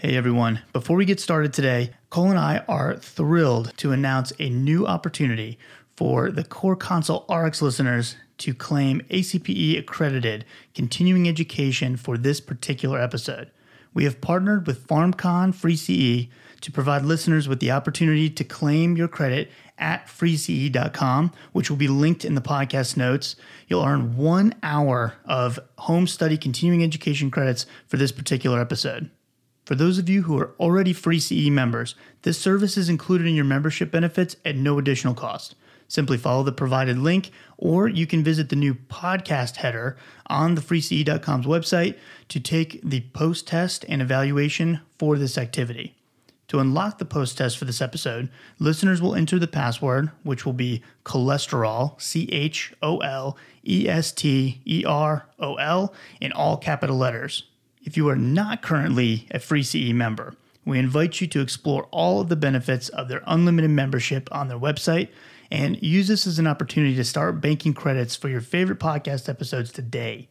Hey everyone, before we get started today, Cole and I are thrilled to announce a new opportunity for the CorConsult Rx listeners to claim ACPE accredited continuing education for this particular episode. We have partnered with PharmCon Free CE to provide listeners with the opportunity to claim your credit at freece.com, which will be linked in the podcast notes. You'll earn one hour of home study continuing education credits for this particular episode. For those of you who are already Free CE members, this service is included in your membership benefits at no additional cost. Simply follow the provided link, or you can visit the new podcast header on the freece.com's website to take the post test and evaluation for this activity. To unlock the post test for this episode, listeners will enter the password, which will be cholesterol, C H O L E S T E R O L, in all capital letters. If you are not currently a Free CE member, we invite you to explore all of the benefits of their unlimited membership on their website and use this as an opportunity to start banking credits for your favorite podcast episodes today.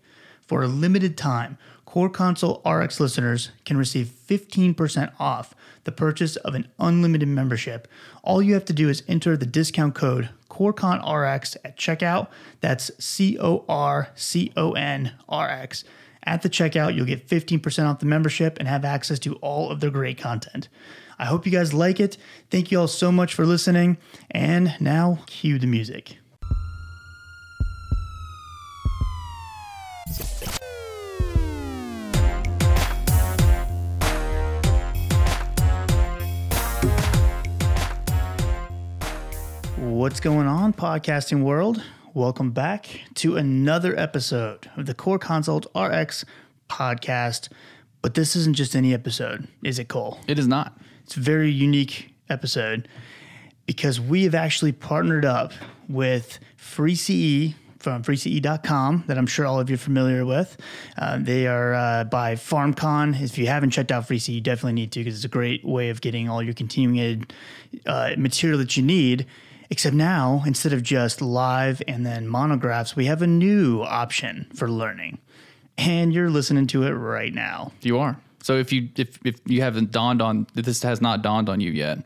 For a limited time, CorConsult Rx listeners can receive 15% off the purchase of an unlimited membership. All you have to do is enter the discount code CoreConRX at checkout. That's C O R C O N R X at the checkout, you'll get 15% off the membership and have access to all of their great content. I hope you guys like it. Thank you all so much for listening. And now, cue the music. What's going on, podcasting world? Welcome back to another episode of the CorConsult Rx podcast. But this isn't just any episode, is it, Cole? It is not. It's a very unique episode because we have actually partnered up with Free CE from freece.com that I'm sure all of you are familiar with. Uh, they are uh, by PharmCon. If you haven't checked out Free CE, you definitely need to because it's a great way of getting all your continuing ed uh, material that you need Except now, instead of just live and then monographs, we have a new option for learning. And you're listening to it right now. You are. So if you if, if you haven't dawned on this has not dawned on you yet,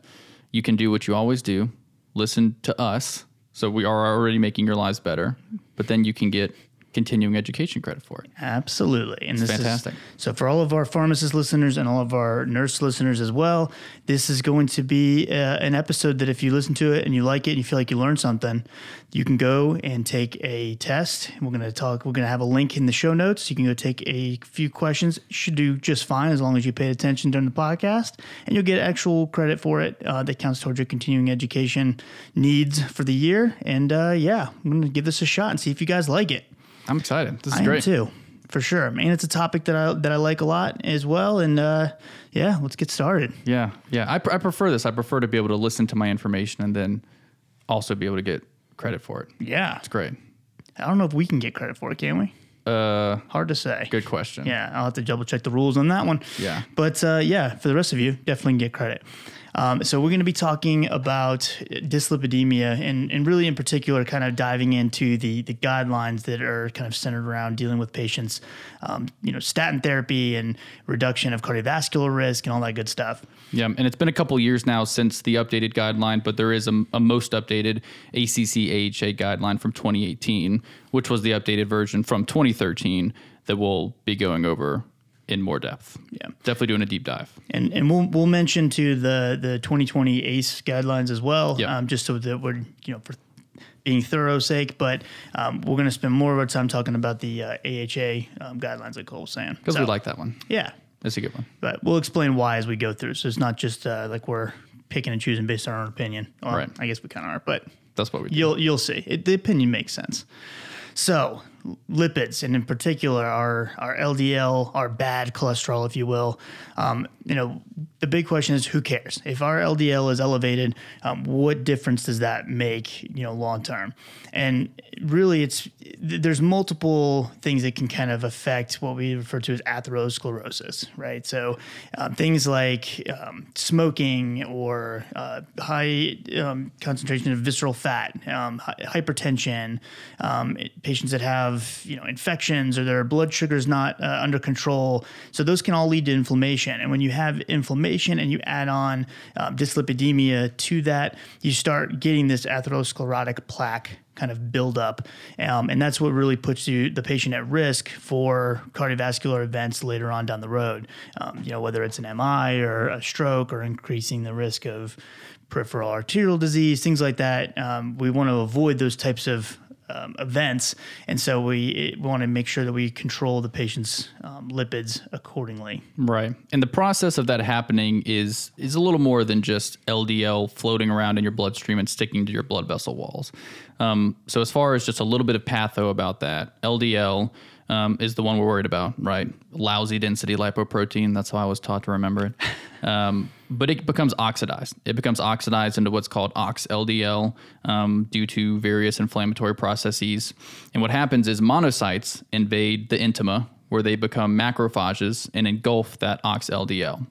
you can do what you always do. Listen to us. So we are already making your lives better, but then you can get continuing education credit for it. Absolutely. And it's this fantastic. Is, so for all of our pharmacist listeners and all of our nurse listeners as well, this is going to be uh, an episode that if you listen to it and you like it and you feel like you learned something, you can go and take a test. We're going to talk, we're going to have a link in the show notes. You can go take a few questions. You should do just fine as long as you paid attention during the podcast and you'll get actual credit for it uh, that counts towards your continuing education needs for the year. And uh, yeah, I'm going to give this a shot and see if you guys like it. I'm excited. This is I great. too, for sure. And it's a topic that I that I like a lot as well. And uh, yeah, let's get started. Yeah, yeah. I, pr- I prefer this. I prefer to be able to listen to my information and then also be able to get credit for it. Yeah, it's great. I don't know if we can get credit for it, can we? Uh, hard to say. Good question. Yeah, I'll have to double check the rules on that one. Yeah, but uh, yeah, for the rest of you, definitely get credit. Um, so we're going to be talking about dyslipidemia and, and really in particular kind of diving into the, the guidelines that are kind of centered around dealing with patients, um, you know, statin therapy and reduction of cardiovascular risk and all that good stuff. Yeah, and it's been a couple years now since the updated guideline, but there is a, a most updated ACC AHA guideline from 2018, which was the updated version from 2013 that we'll be going over in more depth. Yeah, definitely doing a deep dive. And and we'll we'll mention to the the 2020 ACE guidelines as well, yep. um, just so that we're you know for being thorough sake. But um, we're going to spend more of our time talking about the uh, AHA um, guidelines, like Cole was saying, because so, we like that one. Yeah, that's a good one. But we'll explain why as we go through. So it's not just uh, like we're picking and choosing based on our own opinion. Well, right. I guess we kind of are, but that's what we. Do. You'll you'll see. It, the opinion makes sense. So lipids, and in particular our our LDL, our bad cholesterol, if you will. Um, you know, the big question is who cares? If our LDL is elevated, um, what difference does that make? You know, long term, and really, it's there's multiple things that can kind of affect what we refer to as atherosclerosis, right? So um, things like um, smoking or uh, high um, concentration of visceral fat, um, hypertension, patients that have have you know infections or their blood sugar's not uh, under control. So those can all lead to inflammation. And when you have inflammation and you add on um, dyslipidemia to that, you start getting this atherosclerotic plaque kind of buildup, um, and that's what really puts you the patient at risk for cardiovascular events later on down the road. Um, you know whether it's an MI or a stroke or increasing the risk of peripheral arterial disease, things like that. Um, we want to avoid those types of um, events, and so we, want to make sure that we control the patient's um, lipids accordingly. Right, and the process of that happening is is a little more than just LDL floating around in your bloodstream and sticking to your blood vessel walls. Um, so as far as just a little bit of patho about that, LDL um, is the one we're worried about, right? Lousy density lipoprotein. That's how I was taught to remember it. But it becomes oxidized. It becomes oxidized into what's called ox-LDL um, due to various inflammatory processes. And what happens is monocytes invade the intima, where they become macrophages and engulf that ox-LDL.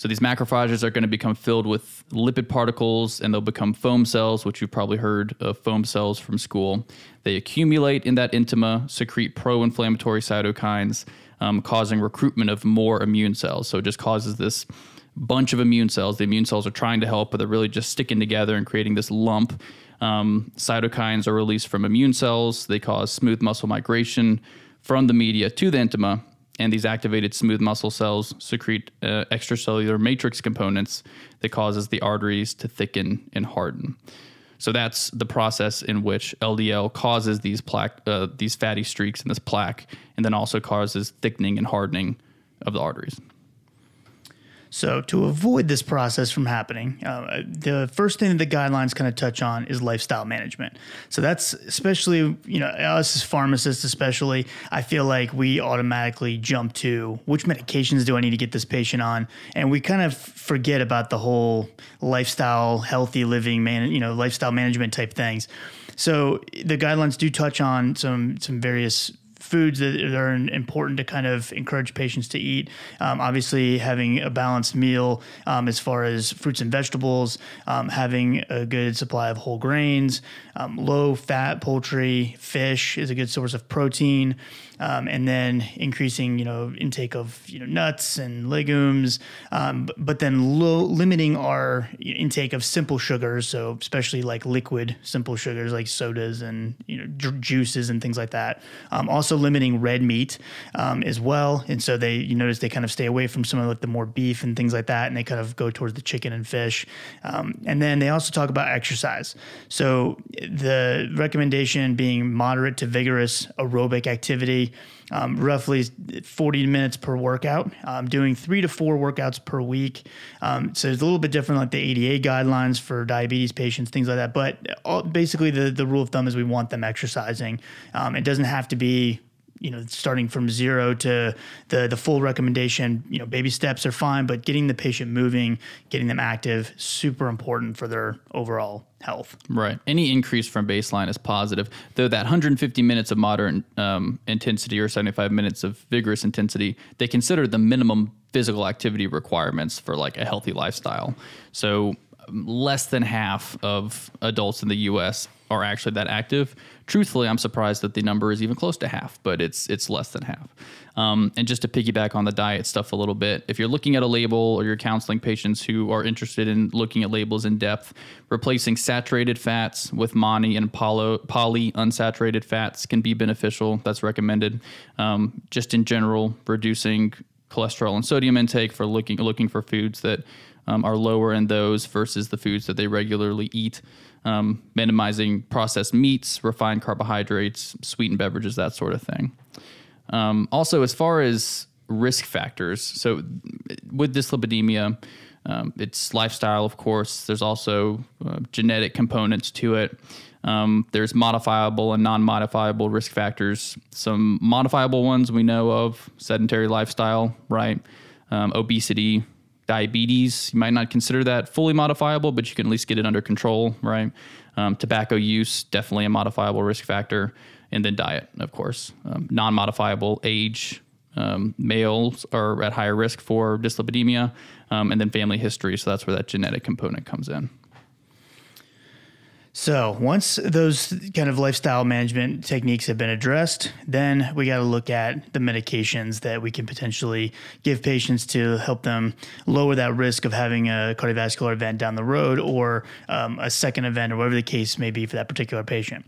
So these macrophages are going to become filled with lipid particles and they'll become foam cells, which you've probably heard of foam cells from school. They accumulate in that intima, secrete pro inflammatory cytokines, um, causing recruitment of more immune cells. So it just causes this bunch of immune cells. The immune cells are trying to help, but they're really just sticking together and creating this lump. Um, cytokines are released from immune cells, they cause smooth muscle migration from the media to the intima and these activated smooth muscle cells secrete uh, extracellular matrix components that causes the arteries to thicken and harden. So that's the process in which LDL causes these plaque, uh, these fatty streaks and this plaque, and then also causes thickening and hardening of the arteries. So, to avoid this process from happening, uh, the first thing that the guidelines kind of touch on is lifestyle management. So, that's especially, you know, us as pharmacists, especially, I feel like we automatically jump to which medications do I need to get this patient on? And we kind of forget about the whole lifestyle, healthy living, man, you know, lifestyle management type things. So, the guidelines do touch on some some various foods that are important to kind of encourage patients to eat. Um, obviously, having a balanced meal um, as far as fruits and vegetables, um, having a good supply of whole grains, um, low fat poultry, fish is a good source of protein um, and then increasing you know intake of you know nuts and legumes, um, but then low, limiting our intake of simple sugars, so especially like liquid simple sugars like sodas and you know ju- juices and things like that. Um, also limiting red meat um, as well, and so they you notice they kind of stay away from some of like the more beef and things like that, and they kind of go towards the chicken and fish. Um, and then they also talk about exercise. So the recommendation being moderate to vigorous aerobic activity um, roughly 40 minutes per workout. I'm doing three to four workouts per week. Um, so it's a little bit different, like the ADA guidelines for diabetes patients, things like that. But all, basically, the, the rule of thumb is we want them exercising. Um, it doesn't have to be you know, starting from zero to the the full recommendation, you know, baby steps are fine, but getting the patient moving, getting them active, super important for their overall health. Right. Any increase from baseline is positive, though that 150 minutes of moderate um, intensity or 75 minutes of vigorous intensity, they consider the minimum physical activity requirements for like a healthy lifestyle. So um, less than half of adults in the U.S. are actually that active truthfully, I'm surprised that the number is even close to half, but it's it's less than half. Um, and just to piggyback on the diet stuff a little bit, if you're looking at a label or you're counseling patients who are interested in looking at labels in depth, replacing saturated fats with mono and poly, poly unsaturated fats can be beneficial. That's recommended. Um, just in general, reducing cholesterol and sodium intake for looking looking for foods that um, are lower in those versus the foods that they regularly eat um, minimizing processed meats, refined carbohydrates, sweetened beverages, that sort of thing. Um, also, as far as risk factors, so with dyslipidemia, um, it's lifestyle, of course. There's also uh, genetic components to it. Um, there's modifiable and non modifiable risk factors. Some modifiable ones we know of sedentary lifestyle, right? Um, obesity, diabetes, you might not consider that fully modifiable, but you can at least get it under control, right? Um, tobacco use, definitely a modifiable risk factor. And then diet, of course. Um, non modifiable age, um, males are at higher risk for dyslipidemia, um, and then family history. So that's where that genetic component comes in. So once those kind of lifestyle management techniques have been addressed, then we got to look at the medications that we can potentially give patients to help them lower that risk of having a cardiovascular event down the road or um, a second event or whatever the case may be for that particular patient.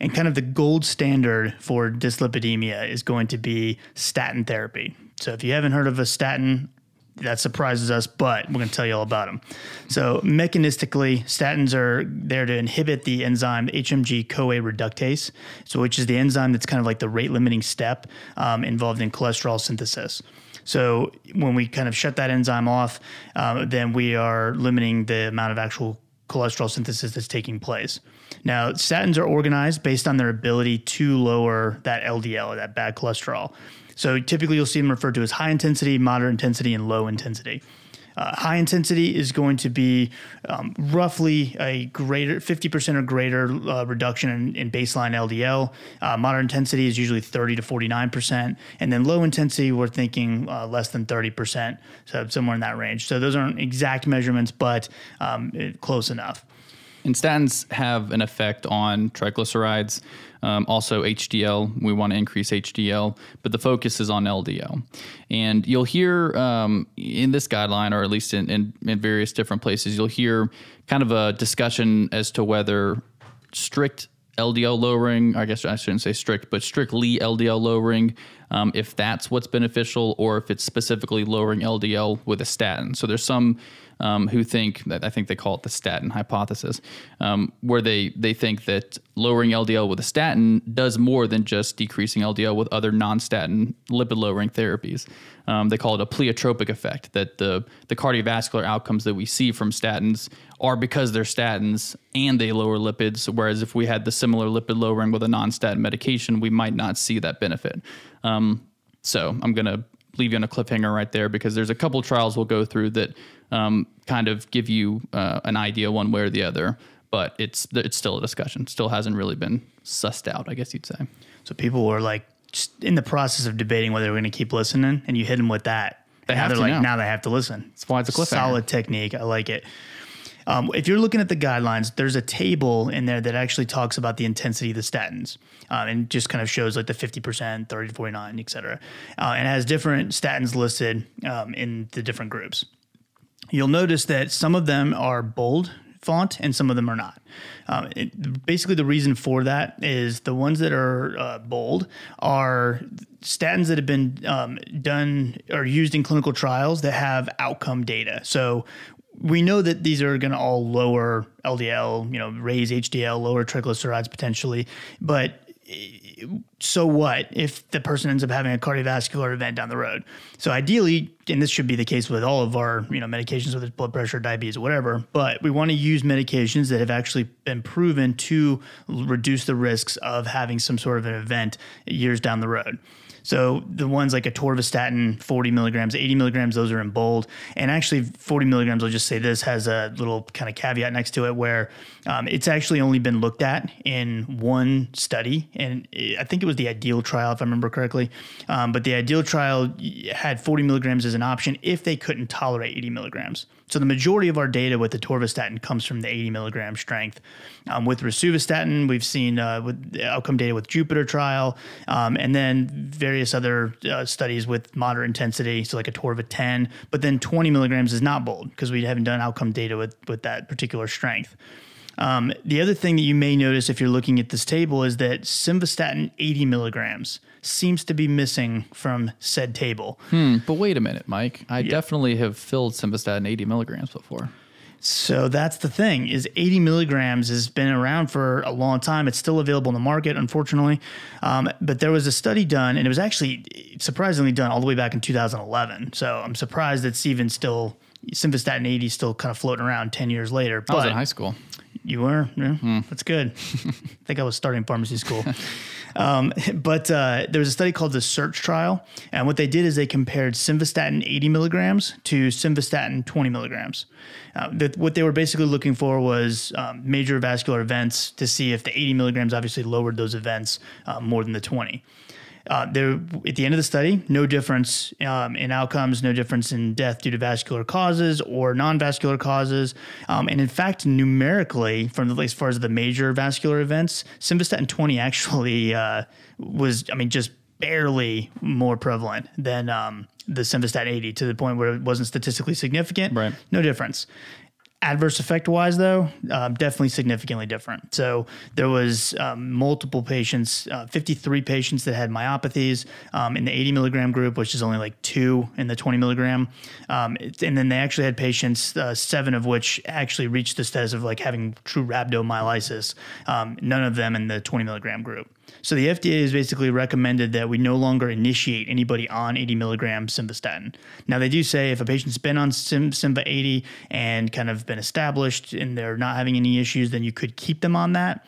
And kind of the gold standard for dyslipidemia is going to be statin therapy. So if you haven't heard of a statin, that surprises us, but we're going to tell you all about them. So, mechanistically, statins are there to inhibit the enzyme HMG CoA reductase, so which is the enzyme that's kind of like the rate limiting step um, involved in cholesterol synthesis. So, when we kind of shut that enzyme off, um, then we are limiting the amount of actual cholesterol synthesis that's taking place. Now, statins are organized based on their ability to lower that LDL, that bad cholesterol. So typically you'll see them referred to as high intensity, moderate intensity, and low intensity. Uh, high intensity is going to be um, roughly a greater 50% or greater uh, reduction in, in, baseline LDL. Uh, moderate intensity is usually 30 to 49%. And then low intensity, we're thinking uh, less than 30%, so somewhere in that range. So those aren't exact measurements, but um, close enough. And statins have an effect on triglycerides, um, also HDL. We want to increase HDL, but the focus is on LDL. And you'll hear um, in this guideline, or at least in, in, in various different places, you'll hear kind of a discussion as to whether strict LDL lowering, I guess I shouldn't say strict, but strictly LDL lowering, um, if that's what's beneficial, or if it's specifically lowering LDL with a statin. So there's some um, who think that I think they call it the statin hypothesis, um, where they they think that lowering LDL with a statin does more than just decreasing LDL with other non-statin lipid lowering therapies. Um, they call it a pleiotropic effect that the the cardiovascular outcomes that we see from statins are because they're statins and they lower lipids. Whereas if we had the similar lipid lowering with a non-statin medication, we might not see that benefit. Um, so I'm gonna leave you on a cliffhanger right there because there's a couple trials we'll go through that um, kind of give you uh, an idea one way or the other. But it's it's still a discussion. Still hasn't really been sussed out, I guess you'd say. So people were like in the process of debating whether they're going to keep listening, and you hit them with that. They have they're to like now. now they have to listen. That's why it's a cliffhanger. Solid technique. I like it. Um, if you're looking at the guidelines, there's a table in there that actually talks about the intensity of the statins um, and just kind of shows like the 50%, 30 to 49, et cetera. Uh, and has different statins listed um, in the different groups. You'll notice that some of them are bold font and some of them are not. Um, it, basically, the reason for that is the ones that are uh, bold are statins that have been um, done or used in clinical trials that have outcome data. So we know that these are going to all lower LDL, you know, raise HDL, lower triglycerides potentially, but so what if the person ends up having a cardiovascular event down the road? So ideally, and this should be the case with all of our you know medications, whether it's blood pressure, diabetes, whatever. But we want to use medications that have actually been proven to reduce the risks of having some sort of an event years down the road. So the ones like atorvastatin, 40 milligrams, 80 milligrams, those are in bold. And actually, 40 milligrams, I'll just say this has a little kind of caveat next to it where um, it's actually only been looked at in one study. And I think it was the IDEAL trial, if I remember correctly. Um, but the IDEAL trial had 40 milligrams as an option if they couldn't tolerate 80 milligrams. So the majority of our data with the atorvastatin comes from the 80 milligram strength. Um, with rosuvastatin, we've seen uh, with outcome data with Jupiter trial, um, and then various other uh, studies with moderate intensity, so like a Torva 10. But then 20 milligrams is not bold because we haven't done outcome data with with that particular strength. Um, the other thing that you may notice if you're looking at this table is that simvastatin 80 milligrams seems to be missing from said table. Hmm, but wait a minute, Mike. I yeah. definitely have filled simvastatin 80 milligrams before. So that's the thing is 80 milligrams has been around for a long time. It's still available in the market, unfortunately. Um, but there was a study done, and it was actually surprisingly done all the way back in 2011. So I'm surprised that even still simvastatin 80 is still kind of floating around 10 years later. I was in high school. You were? Yeah, hmm. That's good. I think I was starting pharmacy school. um, but uh, there was a study called the SEARCH trial. And what they did is they compared simvastatin 80 milligrams to simvastatin 20 milligrams. Uh, what they were basically looking for was um, major vascular events to see if the 80 milligrams obviously lowered those events uh, more than the 20. Uh, there, at the end of the study, no difference um, in outcomes, no difference in death due to vascular causes or non-vascular causes, um, and in fact, numerically, from the, as far as the major vascular events, simvastatin 20 actually uh, was, I mean, just barely more prevalent than um, the simvastatin 80 to the point where it wasn't statistically significant. Right. No difference. Adverse effect wise, though, um, definitely significantly different. So there was um, multiple patients, uh, 53 patients that had myopathies um, in the 80 milligram group, which is only like two in the 20 milligram. Um, and then they actually had patients, uh, seven of which actually reached the status of like having true rhabdomyolysis. Um, none of them in the 20 milligram group. So the FDA has basically recommended that we no longer initiate anybody on 80 milligram simvastatin. Now they do say if a patient's been on Sim, Simva 80 and kind of been established and they're not having any issues, then you could keep them on that.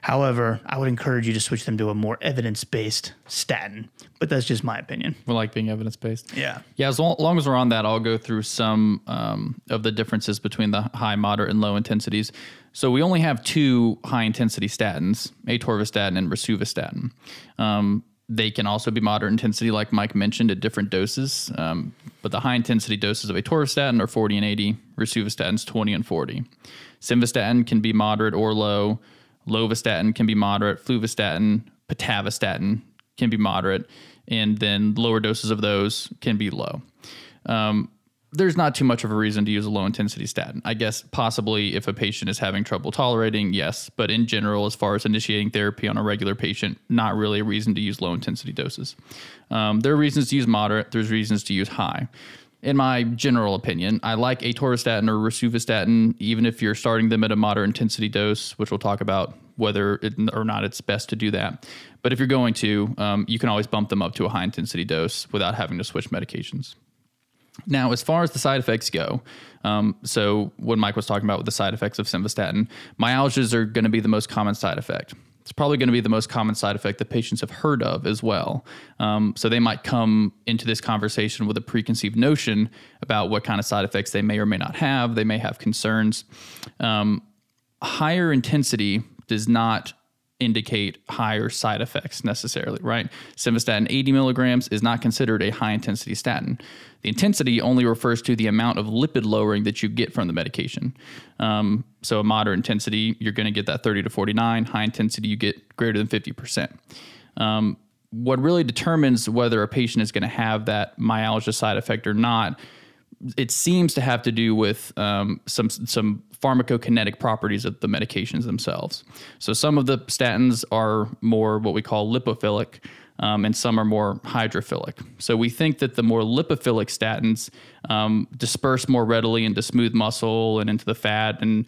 However, I would encourage you to switch them to a more evidence-based statin. But that's just my opinion. We like being evidence based. Yeah. Yeah, as long as we're on that, I'll go through some um, of the differences between the high, moderate, and low intensities. So we only have two high intensity statins, atorvastatin and rosuvastatin. Um, they can also be moderate intensity, like Mike mentioned, at different doses. Um, but the high intensity doses of atorvastatin are 40 and 80, rosuvastatin's 20 and 40. Simvastatin can be moderate or low. Lovastatin can be moderate. Fluvastatin, pitavastatin can be moderate, and then lower doses of those can be low. Um, there's not too much of a reason to use a low intensity statin. I guess possibly if a patient is having trouble tolerating, yes, but in general, as far as initiating therapy on a regular patient, not really a reason to use low intensity doses. Um, there are reasons to use moderate. There's reasons to use high. In my general opinion, I like atorvastatin or rosuvastatin, even if you're starting them at a moderate intensity dose, which we'll talk about whether it, or not it's best to do that. But if you're going to, um, you can always bump them up to a high intensity dose without having to switch medications. Now, as far as the side effects go, um, so what Mike was talking about with the side effects of simvastatin, myalgias are going to be the most common side effect. It's probably going to be the most common side effect that patients have heard of as well. Um, so they might come into this conversation with a preconceived notion about what kind of side effects they may or may not have. They may have concerns. Um, higher intensity does not indicate higher side effects necessarily, right? Simvastatin 80 milligrams is not considered a high intensity statin. The intensity only refers to the amount of lipid lowering that you get from the medication. Um, so, a moderate intensity, you're going to get that 30 to 49. High intensity, you get greater than 50%. Um, what really determines whether a patient is going to have that myalgia side effect or not it seems to have to do with um, some some pharmacokinetic properties of the medications themselves. So some of the statins are more what we call lipophilic, um, and some are more hydrophilic. So we think that the more lipophilic statins um, disperse more readily into smooth muscle and into the fat and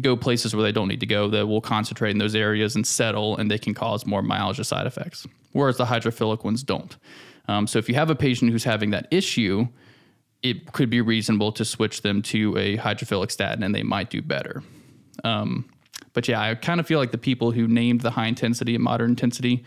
go places where they don't need to go that will concentrate in those areas and settle and they can cause more myalgia side effects whereas the hydrophilic ones don't um, so if you have a patient who's having that issue it could be reasonable to switch them to a hydrophilic statin and they might do better. Um, but yeah, I kind of feel like the people who named the high intensity and moderate intensity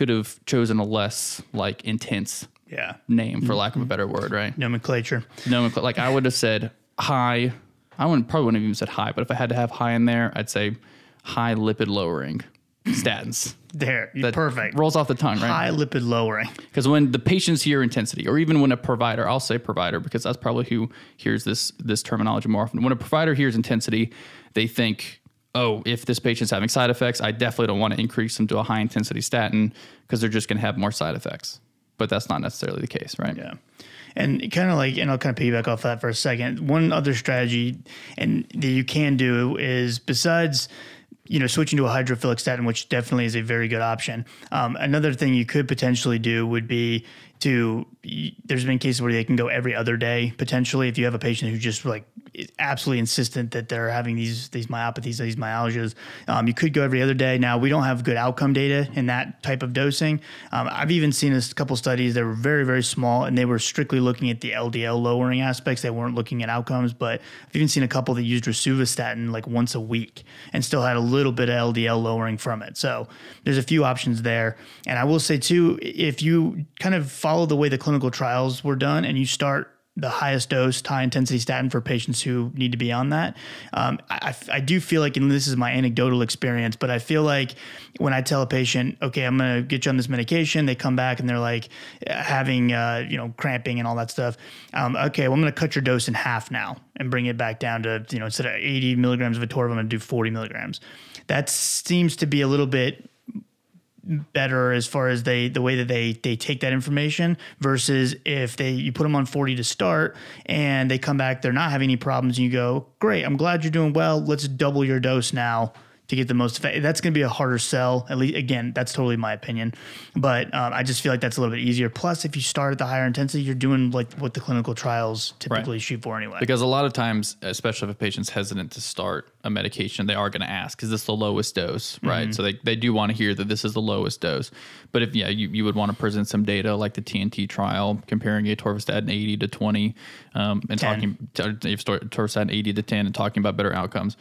could have chosen a less like intense Yeah. name, for mm-hmm. lack of a better word, right? Nomenclature. Nomenclature. Like I would have said high. I wouldn't probably wouldn't have even said high, but if I had to have high in there, I'd say high lipid lowering statins. There. That Perfect. Rolls off the tongue, right? High lipid lowering. Because when the patients hear intensity, or even when a provider, I'll say provider because that's probably who hears this this terminology more often. When a provider hears intensity, they think, oh, if this patient's having side effects, I definitely don't want to increase them to a high intensity statin because they're just going to have more side effects. But that's not necessarily the case, right? Yeah. And kind of like, and I'll kind of piggyback off that for a second. One other strategy and that you can do is besides, you know, switching to a hydrophilic statin, which definitely is a very good option. Um, another thing you could potentially do would be to. There's been cases where they can go every other day potentially if you have a patient who's just like absolutely insistent that they're having these these myopathies, these myalgias. Um, you could go every other day. Now we don't have good outcome data in that type of dosing. Um, I've even seen a couple studies that were very very small and they were strictly looking at the LDL lowering aspects. They weren't looking at outcomes. But I've even seen a couple that used rosuvastatin like once a week and still had a little bit of LDL lowering from it. So there's a few options there. And I will say too, if you kind of follow the way the clinical trials were done and you start the highest dose, high intensity statin for patients who need to be on that. Um, I, I do feel like, and this is my anecdotal experience, but I feel like when I tell a patient, okay, I'm going to get you on this medication, they come back and they're like having, uh, you know, cramping and all that stuff. Um, okay, well, I'm going to cut your dose in half now and bring it back down to, you know, instead of 80 milligrams of atorva, I'm going to do 40 milligrams. That seems to be a little bit better as far as they the way that they they take that information versus if they you put them on 40 to start and they come back they're not having any problems and you go great i'm glad you're doing well. Let's double your dose now to get the most effect. That's going to be a harder sell. At least, again, that's totally my opinion. But um, I just feel like that's a little bit easier. Plus, if you start at the higher intensity, you're doing like what the clinical trials typically right. shoot for anyway. Because a lot of times, especially if a patient's hesitant to start a medication, they are going to ask, "Is this the lowest dose?" Right. Mm-hmm. So they, they do want to hear that this is the lowest dose. But if yeah, you, you would want to present some data like the TNT trial comparing atorvastatin 80 to 20, um, and 10. talking if atorvastatin 80 to 10 and talking about better outcomes.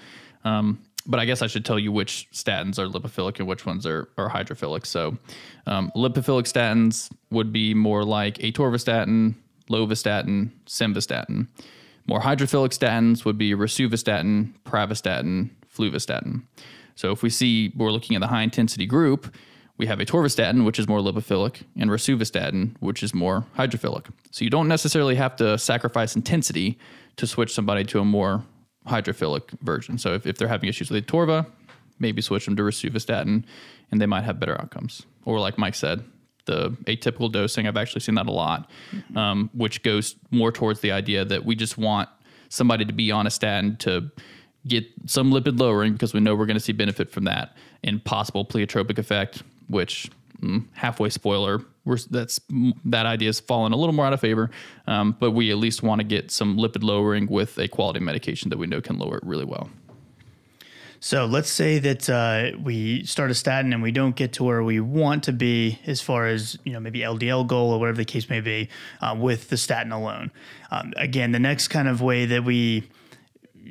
Um, but I guess I should tell you which statins are lipophilic and which ones are, are hydrophilic. So, um, lipophilic statins would be more like atorvastatin, lovastatin, simvastatin. More hydrophilic statins would be rosuvastatin, pravastatin, fluvastatin. So, if we see we're looking at the high intensity group, we have atorvastatin, which is more lipophilic, and rosuvastatin, which is more hydrophilic. So, you don't necessarily have to sacrifice intensity to switch somebody to a more hydrophilic version. So if, if they're having issues with Atorva, maybe switch them to rosuvastatin and they might have better outcomes. Or like Mike said, the atypical dosing, I've actually seen that a lot, um, which goes more towards the idea that we just want somebody to be on a statin to get some lipid lowering because we know we're going to see benefit from that and possible pleiotropic effect, which mm, halfway spoiler, we're, that's that idea has fallen a little more out of favor. Um, but we at least want to get some lipid lowering with a quality medication that we know can lower it really well. So let's say that uh, we start a statin and we don't get to where we want to be as far as you know maybe LDL goal or whatever the case may be uh, with the statin alone. Um, again, the next kind of way that we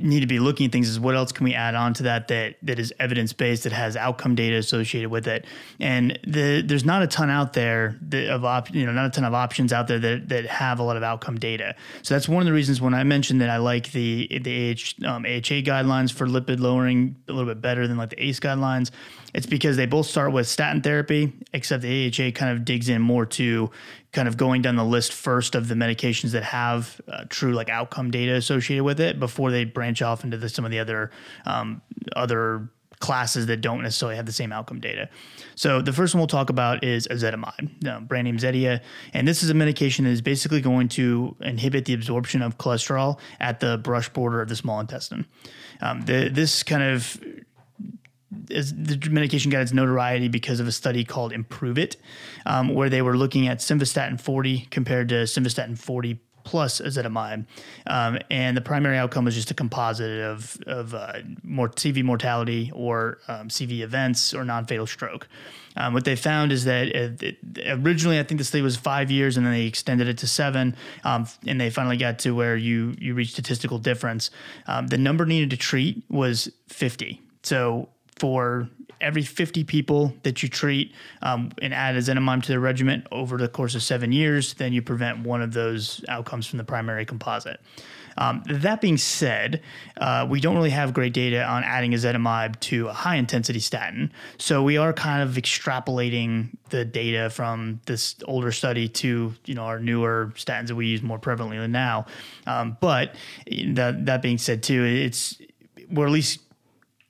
need to be looking at things is what else can we add on to that that that is evidence based that has outcome data associated with it? And the, there's not a ton out there of op, you know not a ton of options out there that, that have a lot of outcome data. So that's one of the reasons when I mentioned that I like the the AH, um, AHA guidelines for lipid lowering a little bit better than like the ACE guidelines it's because they both start with statin therapy except the AHA kind of digs in more to kind of going down the list first of the medications that have uh, true like outcome data associated with it before they branch off into the, some of the other um, other classes that don't necessarily have the same outcome data. So the first one we'll talk about is ezetimibe, brand name Zetia, and this is a medication that is basically going to inhibit the absorption of cholesterol at the brush border of the small intestine. Um, the, this kind of is the medication got its notoriety because of a study called Improve It, um, where they were looking at simvastatin 40 compared to simvastatin 40 plus ezetimibe, um, and the primary outcome was just a composite of of uh, more CV mortality or um, CV events or non-fatal stroke. Um, what they found is that it, it, originally, I think the study was five years, and then they extended it to seven, um, and they finally got to where you you reach statistical difference. Um, the number needed to treat was 50. So for every 50 people that you treat um, and add ezetimibe to their regimen over the course of seven years, then you prevent one of those outcomes from the primary composite. Um, that being said, uh, we don't really have great data on adding ezetimibe to a high intensity statin. So we are kind of extrapolating the data from this older study to you know our newer statins that we use more prevalently now. Um, but that that being said, too, it's we're at least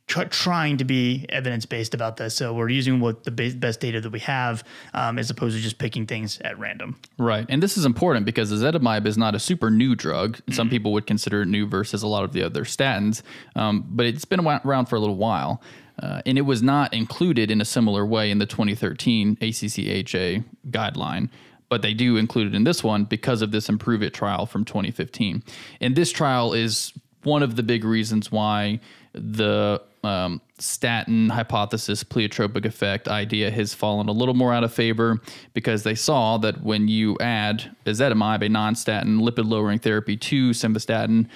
tr- trying to be evidence based about this. So we're using what the best data that we have, um, as opposed to just picking things at random. Right, and this is important because ezetimibe is not a super new drug. Some mm-hmm. people would consider it new versus a lot of the other statins, um, but it's been around for a little while. Uh, and it was not included in a similar way in the 2013 ACC/AHA guideline but they do include it in this one because of this Improve It trial from 2015. And this trial is one of the big reasons why the um, statin hypothesis pleiotropic effect idea has fallen a little more out of favor because they saw that when you add ezetimibe, a non-statin lipid lowering therapy to simvastatin,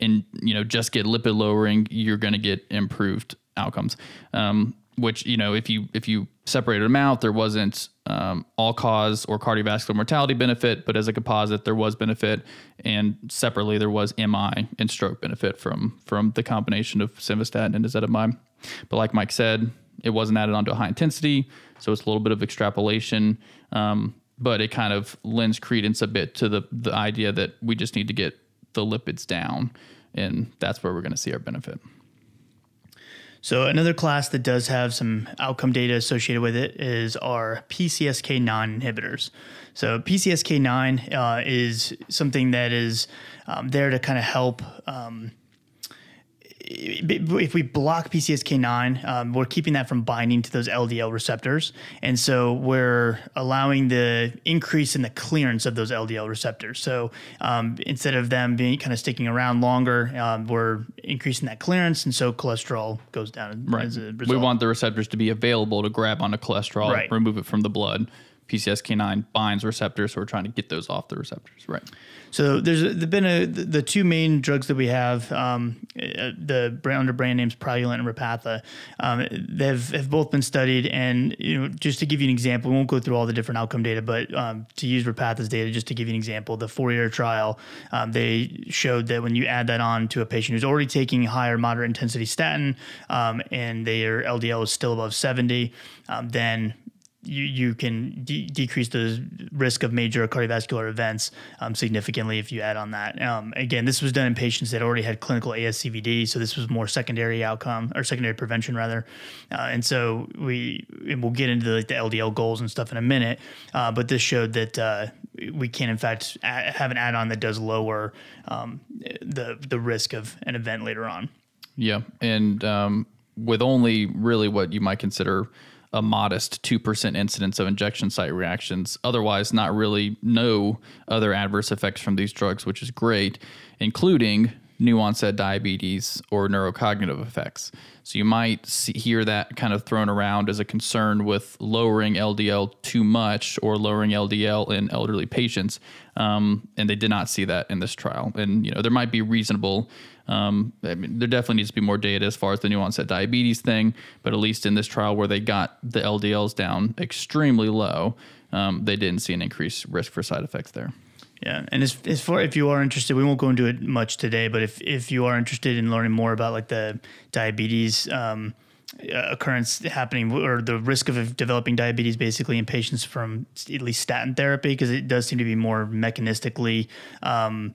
and you know just get lipid lowering, you're going to get improved outcomes. Um, which you know if you if you separated them out, there wasn't um, all cause or cardiovascular mortality benefit, but as a composite, there was benefit, and separately there was MI and stroke benefit from from the combination of simvastatin and ezetimibe. But like Mike said, it wasn't added onto a high intensity, so it's a little bit of extrapolation. Um, but it kind of lends credence a bit to the the idea that we just need to get the lipids down, and that's where we're going to see our benefit. So another class that does have some outcome data associated with it is our PCSK9 inhibitors. So PCSK9 uh, is something that is um, there to kind of help. Um, if we block PCSK9, um, we're keeping that from binding to those LDL receptors. And so we're allowing the increase in the clearance of those LDL receptors. So um, instead of them being kind of sticking around longer, um, we're increasing that clearance. And so cholesterol goes down right. as a result. We want the receptors to be available to grab onto cholesterol, right. remove it from the blood. PCSK9 binds receptors, so we're trying to get those off the receptors, right? So there's, been a, the two main drugs that we have, um, uh, the brand, under brand names Praluent and Repatha. Um, they've have both been studied, and you know, just to give you an example, we won't go through all the different outcome data, but um, to use Repatha's data, just to give you an example, the four-year trial, um, they showed that when you add that on to a patient who's already taking higher moderate intensity statin, um, and their LDL is still above 70, um, then you, you can de- decrease the risk of major cardiovascular events um, significantly if you add on that. Um, again, this was done in patients that already had clinical ASCVD, so this was more secondary outcome or secondary prevention rather. Uh, and so we and we'll get into the, like, the LDL goals and stuff in a minute, uh, but this showed that uh, we can in fact have an add-on that does lower um, the the risk of an event later on. Yeah, and um, with only really what you might consider a modest 2% incidence of injection site reactions. Otherwise, not really no other adverse effects from these drugs, which is great, including new onset diabetes or neurocognitive effects. So you might see, hear that kind of thrown around as a concern with lowering LDL too much or lowering LDL in elderly patients, um, and they did not see that in this trial. And you know there might be reasonable um, I mean, there definitely needs to be more data as far as the new onset diabetes thing, but at least in this trial where they got the LDLs down extremely low, um, they didn't see an increased risk for side effects there. Yeah, and as, as far if you are interested, we won't go into it much today, but if if you are interested in learning more about like the diabetes um, occurrence happening or the risk of developing diabetes basically in patients from at least statin therapy because it does seem to be more mechanistically um,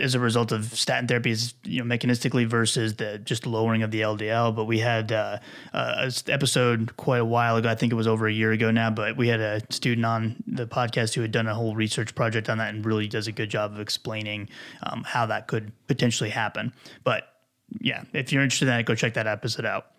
as a result of statin therapy is you know mechanistically versus the just lowering of the LDL. But we had uh, uh, an episode quite a while ago. I think it was over a year ago now. But we had a student on the podcast who had done a whole research project on that and really does a good job of explaining um, how that could potentially happen. But yeah, if you're interested in that, go check that episode out.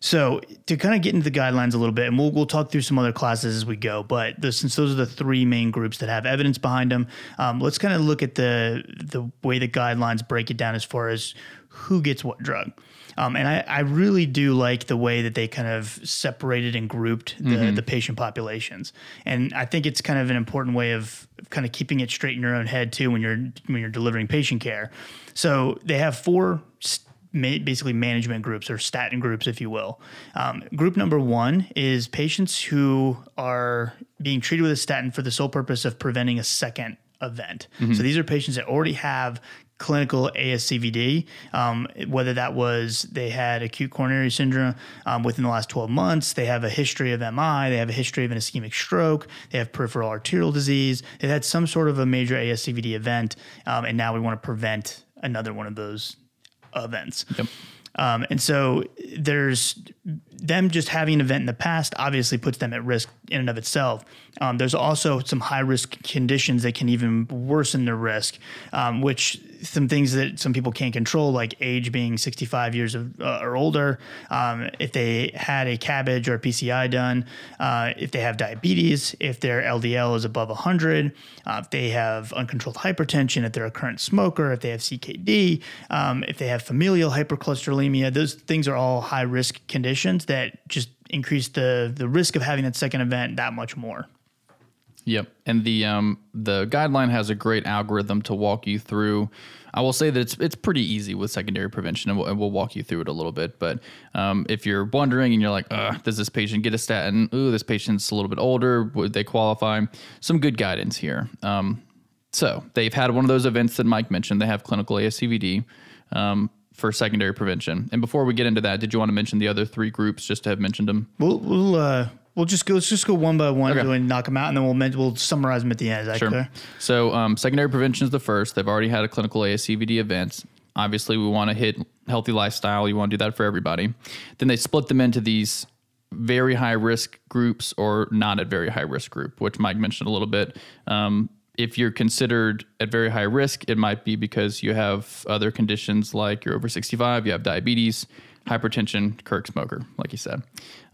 So to kind of get into the guidelines a little bit, and we'll we'll talk through some other classes as we go. But the, since those are the three main groups that have evidence behind them, um, let's kind of look at the the way the guidelines break it down as far as who gets what drug. Um, and I, I, really do like the way that they kind of separated and grouped the, mm-hmm. the patient populations. And I think it's kind of an important way of kind of keeping it straight in your own head too when you're when you're delivering patient care. So they have four st- basically management groups or statin groups, if you will. Um, group number one is patients who are being treated with a statin for the sole purpose of preventing a second event. Mm-hmm. So these are patients that already have clinical ASCVD, um, whether that was they had acute coronary syndrome um, within the last 12 months, they have a history of MI, they have a history of an ischemic stroke, they have peripheral arterial disease, they've had some sort of a major ASCVD event, um, and now we want to prevent another one of those events. Yep. Um, and so there's them just having an event in the past obviously puts them at risk in and of itself. Um, there's also some high risk conditions that can even worsen the risk, um, which some things that some people can't control, like age being 65 years of, uh, or older, um, if they had a CABG or PCI done, uh, if they have diabetes, if their LDL is above 100, uh, if they have uncontrolled hypertension, if they're a current smoker, if they have CKD, um, if they have familial hypercholesterolemia, those things are all high risk conditions that just increase the the risk of having that second event that much more. Yep, and the um, the guideline has a great algorithm to walk you through. I will say that it's it's pretty easy with secondary prevention, and we'll, and we'll walk you through it a little bit. But um, if you're wondering and you're like, does this patient get a statin? Ooh, this patient's a little bit older. Would they qualify? Some good guidance here. Um, so they've had one of those events that Mike mentioned. They have clinical ASCVD. Um, for secondary prevention. And before we get into that, did you want to mention the other three groups just to have mentioned them? We'll we'll uh, we'll just go. Let's just go one by one and knock them out, and then we'll men- we'll summarize them at the end. Is that Sure. So um, secondary prevention is the first. They've already had a clinical ASCVD event. Obviously, we want to hit healthy lifestyle. You want to do that for everybody. Then they split them into these very high risk groups or not at very high risk group, which Mike mentioned a little bit. Um, if you're considered at very high risk, it might be because you have other conditions like you're over 65, you have diabetes, hypertension, Kirk smoker, like you said.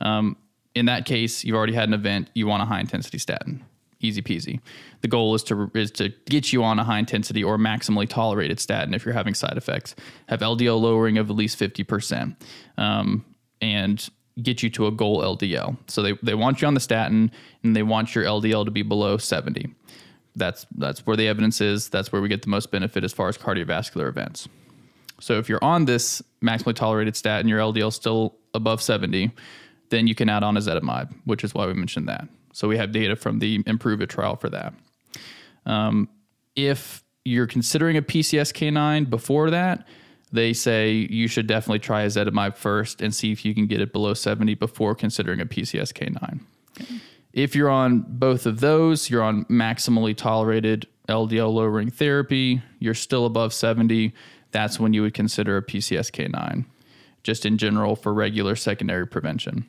Um, in that case, you've already had an event, you want a high intensity statin. Easy peasy. The goal is to is to get you on a high intensity or maximally tolerated statin if you're having side effects. Have LDL lowering of at least fifty percent, um, and get you to a goal LDL. So they they want you on the statin and they want your LDL to be below seventy. That's that's where the evidence is. That's where we get the most benefit as far as cardiovascular events. So if you're on this maximally tolerated statin, your LDL still above 70, then you can add on ezetimibe, which is why we mentioned that. So we have data from the Improve It trial for that. Um, if you're considering a PCSK9 before that, they say you should definitely try ezetimibe first and see if you can get it below 70 before considering a PCSK9. If you're on both of those, you're on maximally tolerated LDL lowering therapy, you're still above 70, that's when you would consider a PCSK9, just in general for regular secondary prevention.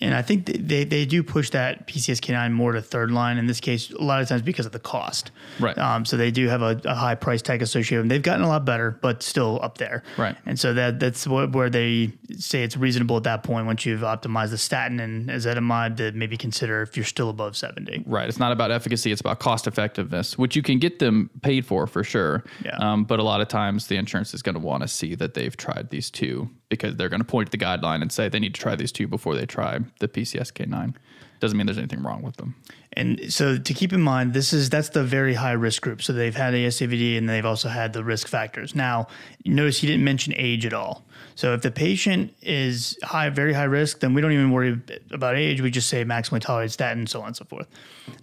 And I think they, they do push that PCSK9 more to third line in this case, a lot of times because of the cost. Right. Um, so they do have a, a high price tag associated. with them. They've gotten a lot better, but still up there. Right. And so that that's what, where they say it's reasonable at that point once you've optimized the statin and ezetimibe to maybe consider if you're still above 70. Right. It's not about efficacy, it's about cost effectiveness, which you can get them paid for for sure. Yeah. Um, but a lot of times the insurance is going to want to see that they've tried these two because they're going to point to the guideline and say they need to try these two before they try the PCSK9. Doesn't mean there's anything wrong with them. And so to keep in mind, this is that's the very high risk group. So they've had ASCVD and they've also had the risk factors. Now, notice he didn't mention age at all. So if the patient is high, very high risk, then we don't even worry about age. We just say maximally tolerated statin, so on and so forth.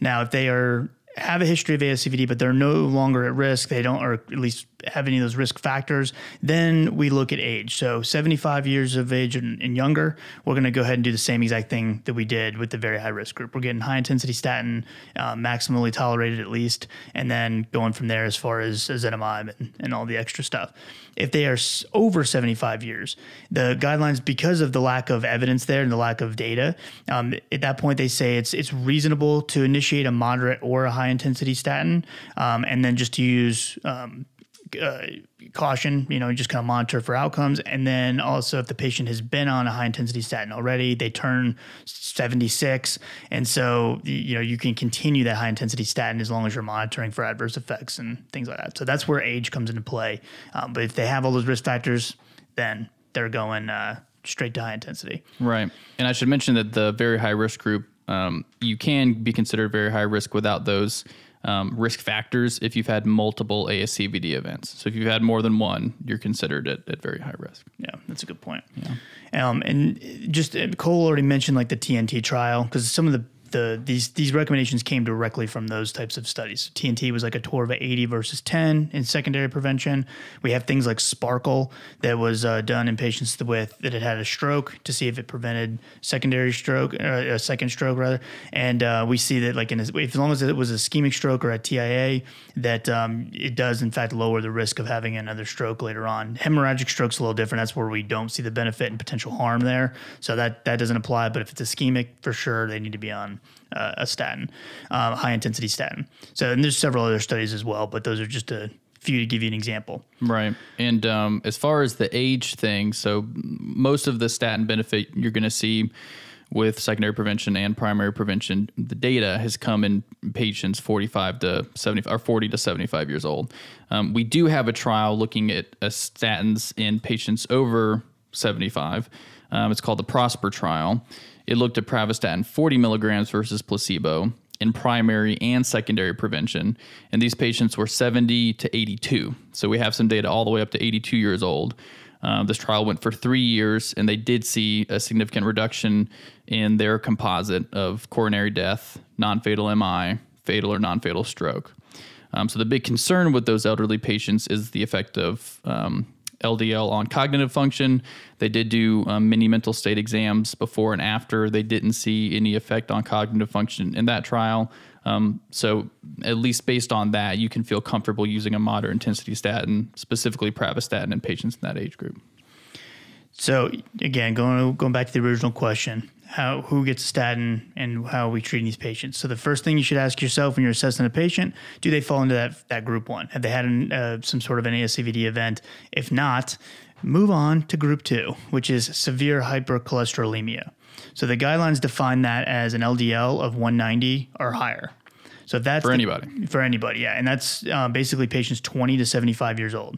Now, if they are have a history of ASCVD, but they're no longer at risk, they don't, or at least have any of those risk factors, then we look at age. So 75 years of age and, and younger, we're going to go ahead and do the same exact thing that we did with the very high risk group. We're getting high intensity statin, uh, maximally tolerated at least, and then going from there as far as ezetimibe and, and all the extra stuff. If they are over 75 years, the guidelines, because of the lack of evidence there and the lack of data, um, at that point they say it's it's reasonable to initiate a moderate or a high intensity statin, um, and then just to use um, uh, caution, you know, just kind of monitor for outcomes. And then also, if the patient has been on a high intensity statin already, they turn 76. And so, you know, you can continue that high intensity statin as long as you're monitoring for adverse effects and things like that. So that's where age comes into play. Um, but if they have all those risk factors, then they're going uh, straight to high intensity. Right. And I should mention that the very high risk group, um, you can be considered very high risk without those um, risk factors if you've had multiple ASCVD events. So if you've had more than one, you're considered at, at very high risk. Yeah, that's a good point. Yeah. Um, and just uh, Cole already mentioned like the TNT trial because some of the the these these recommendations came directly from those types of studies. TNT was like Atorva 80 versus 10 in secondary prevention. We have things like SPARCL that was uh, done in patients with that had had a stroke to see if it prevented secondary stroke, uh, a second stroke rather. And uh, we see that like in a, as long as it was a ischemic stroke or a TIA, that um, it does in fact lower the risk of having another stroke later on. Hemorrhagic stroke's a little different. That's where we don't see the benefit and potential harm there. So that that doesn't apply. But if it's ischemic, for sure they need to be on uh, a statin, uh, high intensity statin. So and there's several other studies as well, but those are just a few to give you an example. Right. And um, as far as the age thing, so most of the statin benefit you're going to see with secondary prevention and primary prevention, the data has come in patients 45 to 70 or 40 to 75 years old. Um, we do have a trial looking at uh, statins in patients over 75. Um, it's called the Prosper trial. It looked at pravastatin 40 milligrams versus placebo in primary and secondary prevention. And these patients were 70 to 82. So we have some data all the way up to 82 years old. Uh, this trial went for three years, and they did see a significant reduction in their composite of coronary death, non fatal MI, fatal or non fatal stroke. Um, so the big concern with those elderly patients is the effect of um, LDL on cognitive function. They did do um, mini mental state exams before and after. They didn't see any effect on cognitive function in that trial. Um, so, at least based on that, you can feel comfortable using a moderate intensity statin, specifically pravastatin, in patients in that age group. So, again, going going back to the original question, how who gets a statin and how are we treating these patients? So, the first thing you should ask yourself when you're assessing a patient: Do they fall into that that group one? Have they had an, uh, some sort of an ASCVD event? If not, move on to group two, which is severe hypercholesterolemia. So the guidelines define that as an LDL of 190 or higher. So if that's for the- anybody. for anybody, yeah, and that's uh, basically patients 20 to 75 years old.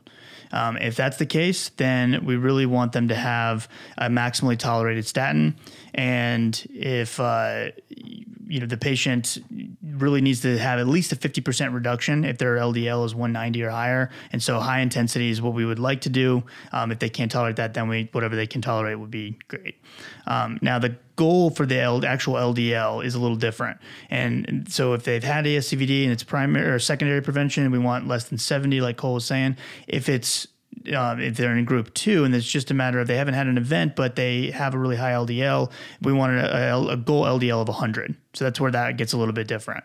Um, if that's the case, then we really want them to have a maximally tolerated statin, and if uh, you know the patient really needs to have at least a 50% reduction if their LDL is 190 or higher, and so high intensity is what we would like to do. Um, if they can't tolerate that, then we whatever they can tolerate would be great. Um, now the goal for the L, actual LDL is a little different. And so if they've had ASCVD and it's primary or secondary prevention, we want less than 70, like Cole was saying. If it's uh, if they're in group two and it's just a matter of they haven't had an event, but they have a really high LDL, we want a, a, a goal LDL of 100. So that's where that gets a little bit different.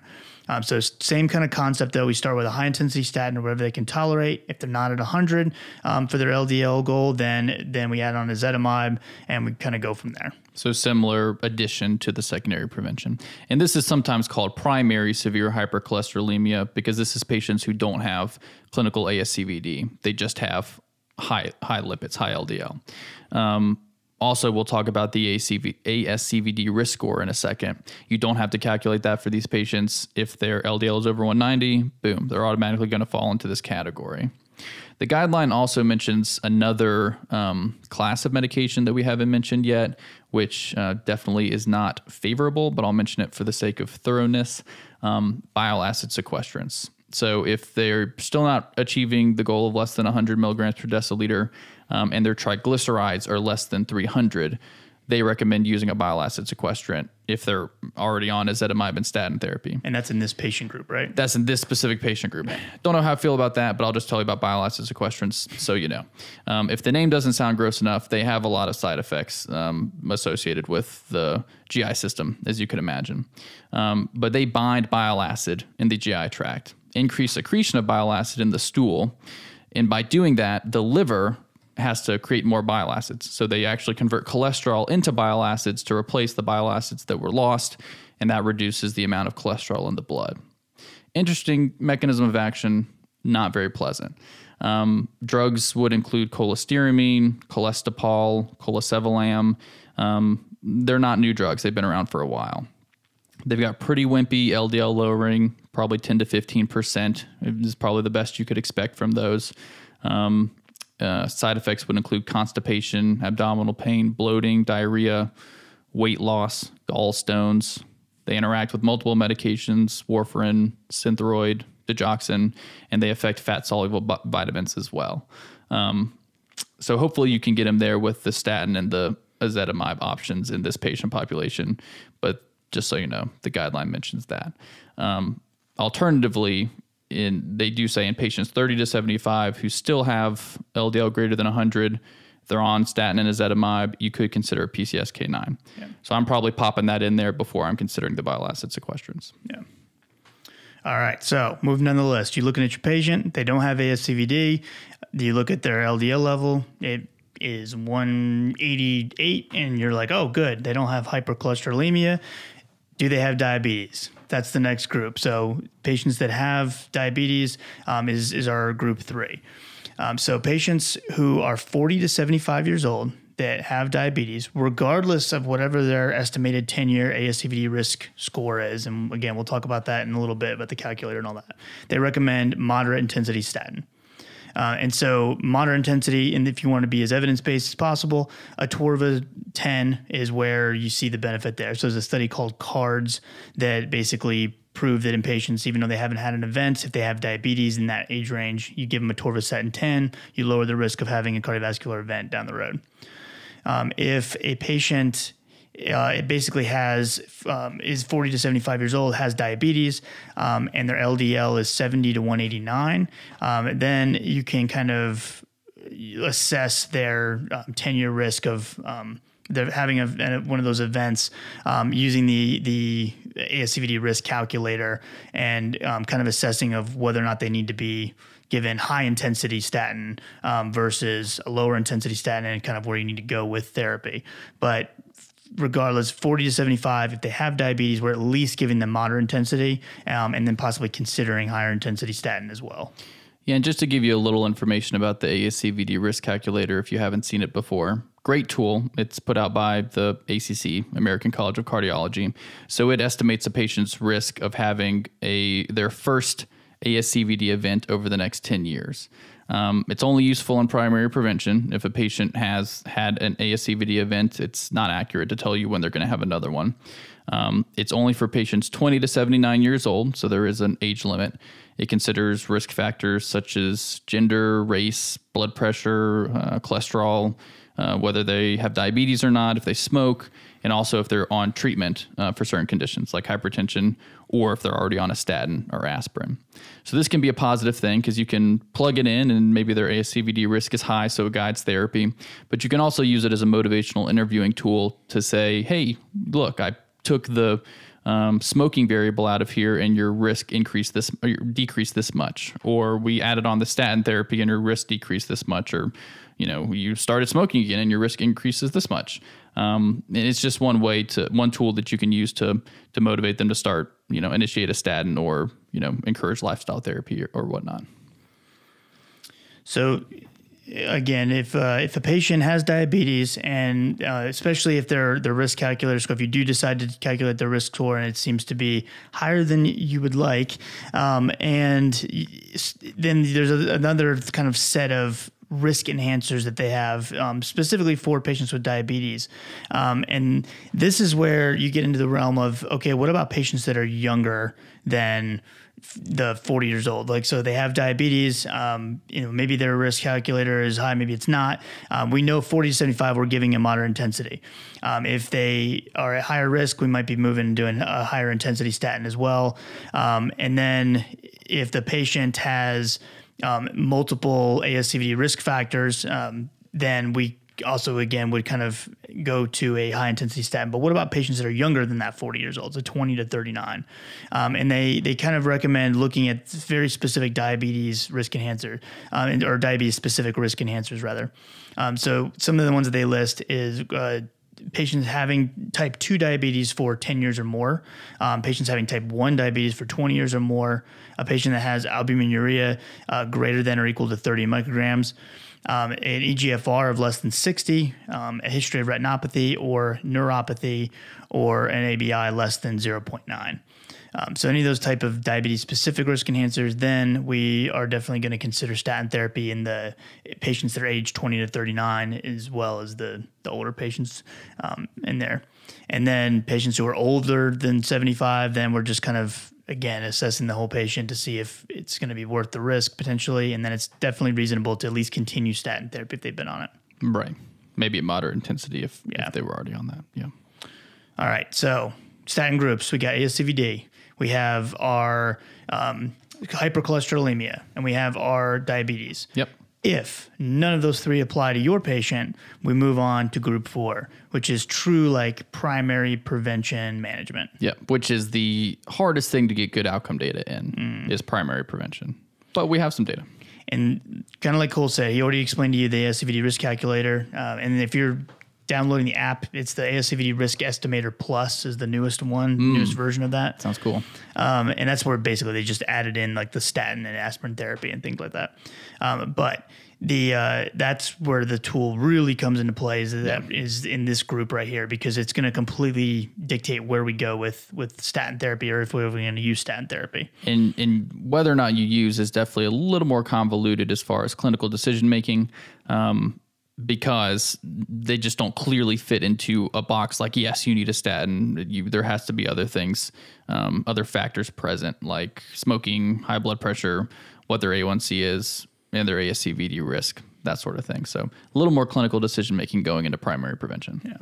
Um, so same kind of concept though. We start with a high intensity statin or whatever they can tolerate. If they're not at 100 um, for their LDL goal, then then we add on ezetimibe and we kind of go from there. So similar addition to the secondary prevention. And this is sometimes called primary severe hypercholesterolemia because this is patients who don't have clinical ASCVD. They just have high high lipids, high LDL. Um, also, we'll talk about the ACV, ASCVD risk score in a second. You don't have to calculate that for these patients. If their LDL is over 190, boom, they're automatically going to fall into this category. The guideline also mentions another um, class of medication that we haven't mentioned yet, which uh, definitely is not favorable, but I'll mention it for the sake of thoroughness um, bile acid sequestrants. So, if they're still not achieving the goal of less than 100 milligrams per deciliter um, and their triglycerides are less than 300, they recommend using a bile acid sequestrant if they're already on ezetimibe and statin therapy. And that's in this patient group, right? That's in this specific patient group. Don't know how I feel about that, but I'll just tell you about bile acid sequestrants so you know. Um, if the name doesn't sound gross enough, they have a lot of side effects um, associated with the GI system, as you could imagine. Um, but they bind bile acid in the GI tract, increase secretion of bile acid in the stool. And by doing that, the liver has to create more bile acids. So they actually convert cholesterol into bile acids to replace the bile acids that were lost, and that reduces the amount of cholesterol in the blood. Interesting mechanism of action, not very pleasant. Um, drugs would include cholestyramine, cholestyramine, colesevelam. Um, they're not new drugs, they've been around for a while. They've got pretty wimpy LDL lowering, probably 10 to 15%. It is probably the best you could expect from those. Um, uh, side effects would include constipation, abdominal pain, bloating, diarrhea, weight loss, gallstones. They interact with multiple medications, warfarin, synthroid, digoxin, and they affect fat soluble b- vitamins as well. Um, so hopefully you can get them there with the statin and the ezetimibe options in this patient population. But just so you know, the guideline mentions that. Um, alternatively, in they do say in patients 30 to 75 who still have LDL greater than 100, they're on statin and ezetimibe, you could consider a PCSK9. Yeah. So I'm probably popping that in there before I'm considering the bile acid sequestrants. Yeah. All right. So moving down the list, you're looking at your patient. They don't have ASCVD. Do You look at their LDL level. It is 188, and you're like, oh, good. They don't have hypercholesterolemia. Do they have diabetes? That's the next group. So patients that have diabetes um, is is our group three. Um, so patients who are 40 to 75 years old that have diabetes, regardless of whatever their estimated 10 year ASCVD risk score is, and again, we'll talk about that in a little bit about the calculator and all that, they recommend moderate intensity statin. Uh, and so, moderate intensity, and if you want to be as evidence based as possible, Atorva 10 is where you see the benefit there. So, there's a study called CARDS that basically prove that in patients, even though they haven't had an event, if they have diabetes in that age range, you give them a atorvastatin 10, you lower the risk of having a cardiovascular event down the road. Um, if a patient uh, it basically has um, is 40 to 75 years old, has diabetes, um, and their LDL is 70 to 189. Um, then you can kind of assess their um, 10 year risk of um, they're having a, one of those events um, using the the ASCVD risk calculator and um, kind of assessing of whether or not they need to be given high intensity statin um, versus a lower intensity statin and kind of where you need to go with therapy. But regardless, 40 to 75, if they have diabetes, we're at least giving them moderate intensity um, and then possibly considering higher intensity statin as well. Yeah, and just to give you a little information about the ASCVD risk calculator, if you haven't seen it before, great tool. It's put out by the ACC, American College of Cardiology. So it estimates a patient's risk of having a their first ASCVD event over the next 10 years. Um, it's only useful in primary prevention. If a patient has had an ASCVD event, it's not accurate to tell you when they're going to have another one. Um, it's only for patients 20 to 79 years old, so there is an age limit. It considers risk factors such as gender, race, blood pressure, uh, cholesterol, uh, whether they have diabetes or not, if they smoke, and also if they're on treatment uh, for certain conditions like hypertension or if they're already on a statin or aspirin. So this can be a positive thing because you can plug it in and maybe their ASCVD risk is high, so it guides therapy. But you can also use it as a motivational interviewing tool to say, hey, look, I took the um, smoking variable out of here and your risk increased this or decreased this much or we added on the statin therapy and your risk decreased this much or you know you started smoking again and your risk increases this much um, and it's just one way to one tool that you can use to to motivate them to start you know initiate a statin or you know encourage lifestyle therapy or, or whatnot. So again, if uh, if a patient has diabetes, and uh, especially if their their risk calculator so if you do decide to calculate their risk score and it seems to be higher than you would like, um, and then there's a, another kind of set of risk enhancers that they have um, specifically for patients with diabetes. Um, and this is where you get into the realm of okay, what about patients that are younger than the 40 years old? Like so they have diabetes um, you know maybe their risk calculator is high maybe it's not. Um, we know 40 to 75 we're giving a moderate intensity. Um, if they are at higher risk we might be moving and doing a higher intensity statin as well. Um, and then if the patient has um, multiple ASCVD risk factors um, then we also again would kind of go to a high intensity statin. But what about patients that are younger than that 40 years old, so 20 to 39? Um, and they they kind of recommend looking at very specific diabetes risk enhancer um, or diabetes specific risk enhancers rather. Um, so some of the ones that they list is uh, patients having type 2 diabetes for 10 years or more, um, patients having type 1 diabetes for 20 years or more, a patient that has albuminuria uh, greater than or equal to 30 micrograms, um, an EGFR of less than 60, um, a history of retinopathy or neuropathy, or an ABI less than 0.9. Um, so any of those type of diabetes specific risk enhancers, then we are definitely going to consider statin therapy in the patients that are age 20 to 39, as well as the the older patients um, in there. And then patients who are older than 75, then we're just kind of again assessing the whole patient to see if it's going to be worth the risk potentially. And then it's definitely reasonable to at least continue statin therapy if they've been on it. Right. Maybe at moderate intensity if, yeah. if they were already on that. Yeah. All right. So statin groups. We got ascvd we have our um, hypercholesterolemia and we have our diabetes yep if none of those three apply to your patient, we move on to group four, which is true like primary prevention management. Yeah, which is the hardest thing to get good outcome data in mm. is primary prevention. But we have some data. And kind of like Cole said, he already explained to you the ASCVD risk calculator. Uh, and if you're downloading the app. It's the ASCVD Risk Estimator Plus is the newest one, mm. newest version of that. Sounds cool. Um, and that's where basically they just added in like the statin and aspirin therapy and things like that. Um, but the uh, that's where the tool really comes into play is that yeah. is in this group right here because it's going to completely dictate where we go with with statin therapy or if we're going to use statin therapy. And and whether or not you use is definitely a little more convoluted as far as clinical decision making. Um, because they just don't clearly fit into a box like yes you need a statin you, there has to be other things um, other factors present like smoking high blood pressure what their a1c is and their ascvd risk that sort of thing so a little more clinical decision making going into primary prevention Yeah.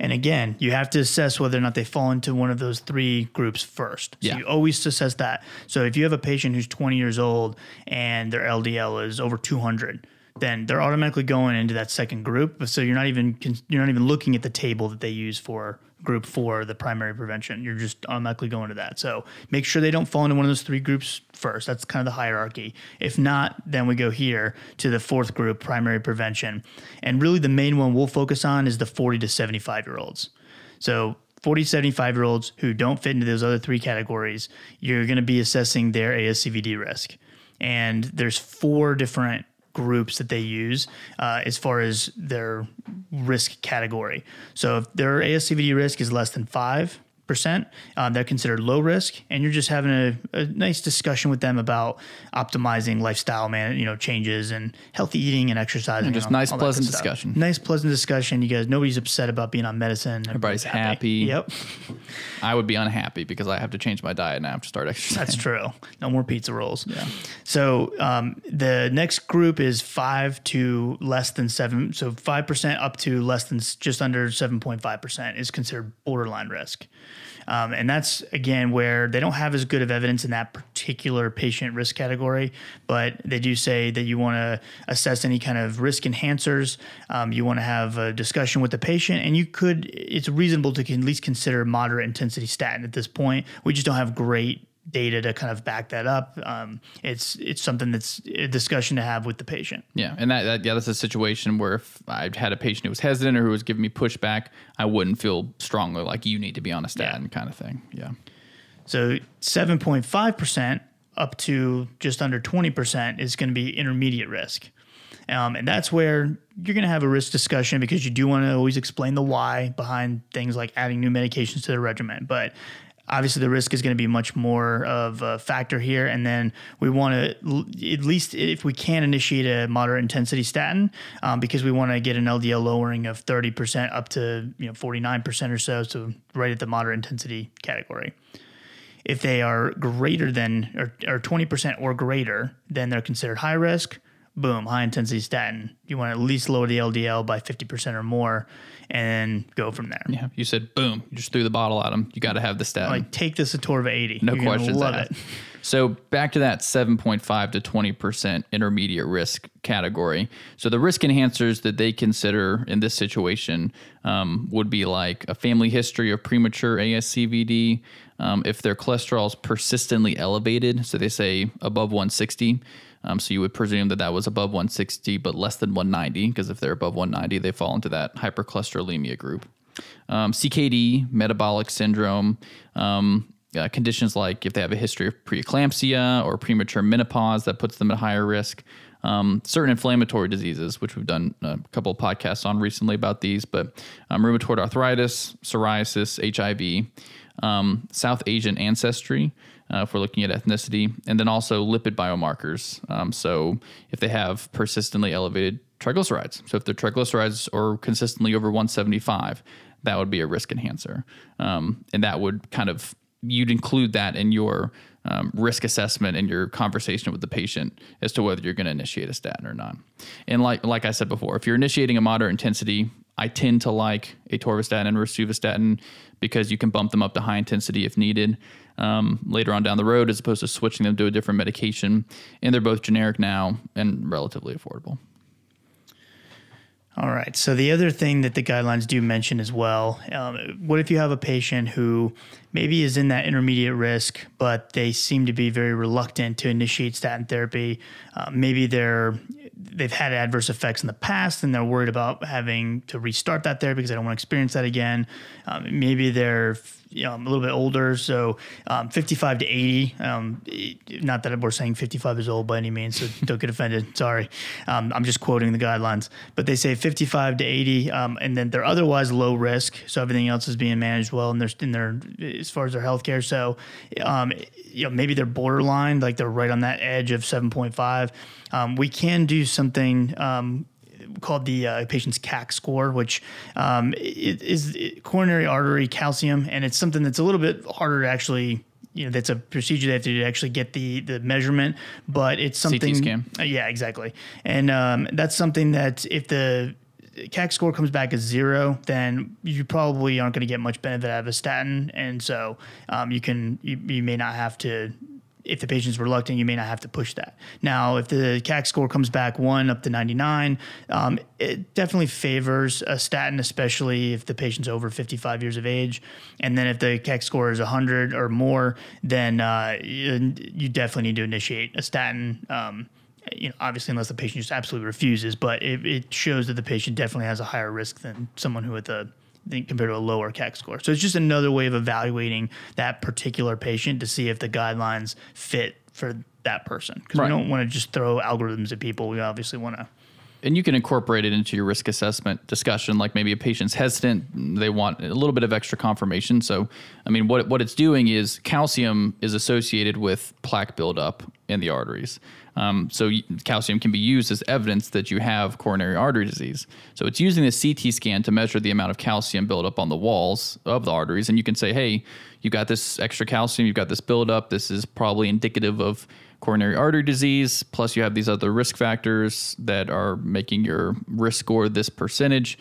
And again, you have to assess whether or not they fall into one of those three groups first. So Yeah. you always assess that. So if you have a patient who's 20 years old and their LDL is over 200, then they're automatically going into that second group. So you're not even you're not even looking at the table that they use for group four, the primary prevention. You're just automatically going to that. So make sure they don't fall into one of those three groups first. That's kind of the hierarchy. If not, then we go here to the fourth group, primary prevention. And really the main one we'll focus on is the 40 to 75 year olds. So 40 to 75 year olds who don't fit into those other three categories, you're going to be assessing their ASCVD risk. And there's four different groups that they use uh, as far as their risk category. So if their ASCVD risk is less than five percent, um, they're considered low risk, and you're just having a, a nice discussion with them about optimizing lifestyle man, you know, changes and healthy eating and exercise. And just all- nice, all pleasant discussion. Nice, pleasant discussion. You guys, nobody's upset about being on medicine. Everybody's happy. Yep, i would be unhappy because i have to change my diet and i have to start exercising that's true. No more pizza rolls. Yeah. So um, the next group is five to less than seven. So five percent up to less than just under seven point five percent is considered borderline risk. Um, and that's again where they don't have as good of evidence in that particular patient risk category, but they do say that you want to assess any kind of risk enhancers. Um, you want to have a discussion with the patient, and you could. It's reasonable to at least consider moderate intensity statin at this point. We just don't have great data to kind of back that up. Um, it's it's something that's a discussion to have with the patient. Yeah, and that, that yeah, that's a situation where if I had a patient who was hesitant or who was giving me pushback, I wouldn't feel strongly like you need to be on a statin kind of thing. Yeah, So 7.5% up to just under 20% is going to be intermediate risk. Um, and that's where you're going to have a risk discussion because you do want to always explain the why behind things like adding new medications to the regimen. But obviously, the risk is going to be much more of a factor here. And then we want to, at least if we can, initiate a moderate intensity statin um, because we want to get an LDL lowering of 30% up to you know 49% or so. So, right at the moderate intensity category if they are greater than or, or 20% or greater, then they're considered high risk. Boom, high intensity statin. You want to at least lower the LDL by 50% or more and go from there. yeah. You said boom, you just threw the bottle at them. You got to have the statin. Like take this Atorva 80. no You're questions Love asked. it. So back to that 7.5 to 20% intermediate risk category. So the risk enhancers that they consider in this situation um, would be like a family history of premature ASCVD. Um, if their cholesterol is persistently elevated, so they say above 160. Um, so you would presume that that was above 160, but less than 190, because if they're above 190, they fall into that hypercholesterolemia group. Um, CKD, metabolic syndrome, um, uh, conditions like if they have a history of preeclampsia or premature menopause that puts them at higher risk. Um, certain inflammatory diseases, which we've done a couple of podcasts on recently about these, but um, rheumatoid arthritis, psoriasis, HIV, um, South Asian ancestry, uh, if we're looking at ethnicity, and then also lipid biomarkers. Um, so if they have persistently elevated triglycerides, so if their triglycerides are consistently over 175, that would be a risk enhancer, um, and that would kind of you'd include that in your um, risk assessment and your conversation with the patient as to whether you're going to initiate a statin or not. And like like I said before, if you're initiating a moderate intensity, I tend to like atorvastatin and rosuvastatin because you can bump them up to high intensity if needed um, later on down the road, as opposed to switching them to a different medication. And they're both generic now and relatively affordable. All right. So the other thing that the guidelines do mention as well, um, what if you have a patient who maybe is in that intermediate risk, but they seem to be very reluctant to initiate statin therapy? Uh, maybe they're they've had adverse effects in the past and they're worried about having to restart that therapy because they don't want to experience that again. Um, maybe they're you know, a little bit older, so um, 55 to 80. Um, not that we're saying 55 is old by any means, so don't get offended. Sorry, um, I'm just quoting the guidelines. But they say 55 to 80, um, and then they're otherwise low risk, so everything else is being managed well in their in their as far as their healthcare. So, um, you know, maybe they're borderline, like they're right on that edge of 7.5. Um, we can do something. Called the uh, patient's CAC score, which um, is coronary artery calcium, and it's something that's a little bit harder to actually you know that's a procedure they have to do to actually get the the measurement, but it's something. Uh, yeah, exactly, and um, that's something that if the CAC score comes back as zero, then you probably aren't going to get much benefit out of a statin, and so um, you can you, you may not have to if the patient's reluctant, you may not have to push that. Now, if the CAC score comes back one up to 99, um, it definitely favors a statin, especially if the patient's over 55 years of age. And then if the CAC score is 100 or more, then uh, you, you, definitely need to initiate a statin. Um, you know, obviously, unless the patient just absolutely refuses, but it, it shows that the patient definitely has a higher risk than someone who with a compared to a lower CAC score. So it's just another way of evaluating that particular patient to see if the guidelines fit for that person. Because right. we don't want to just throw algorithms at people. We obviously want to. And you can incorporate it into your risk assessment discussion, like maybe a patient's hesitant, they want a little bit of extra confirmation. So, I mean, what what it's doing is calcium is associated with plaque buildup in the arteries. Um, so calcium can be used as evidence that you have coronary artery disease. So it's using the CT scan to measure the amount of calcium buildup on the walls of the arteries, and you can say, hey, you've got this extra calcium, you've got this buildup. This is probably indicative of coronary artery disease. Plus, you have these other risk factors that are making your risk score this percentage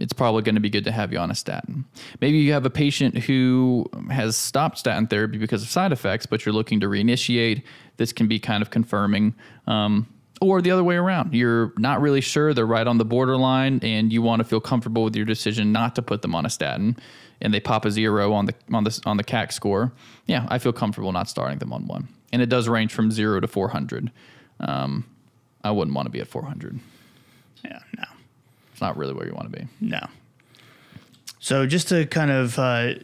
it's probably going to be good to have you on a statin. Maybe you have a patient who has stopped statin therapy because of side effects, but you're looking to reinitiate. This can be kind of confirming. Um, or the other way around, you're not really sure, they're right on the borderline, and you want to feel comfortable with your decision not to put them on a statin, and they pop a zero on the on the on the CAC score. Yeah, I feel comfortable not starting them on one, and it does range from zero to 400. Um, I wouldn't want to be at 400. Yeah, no it's not really where you want to be. No. So just to kind of uh,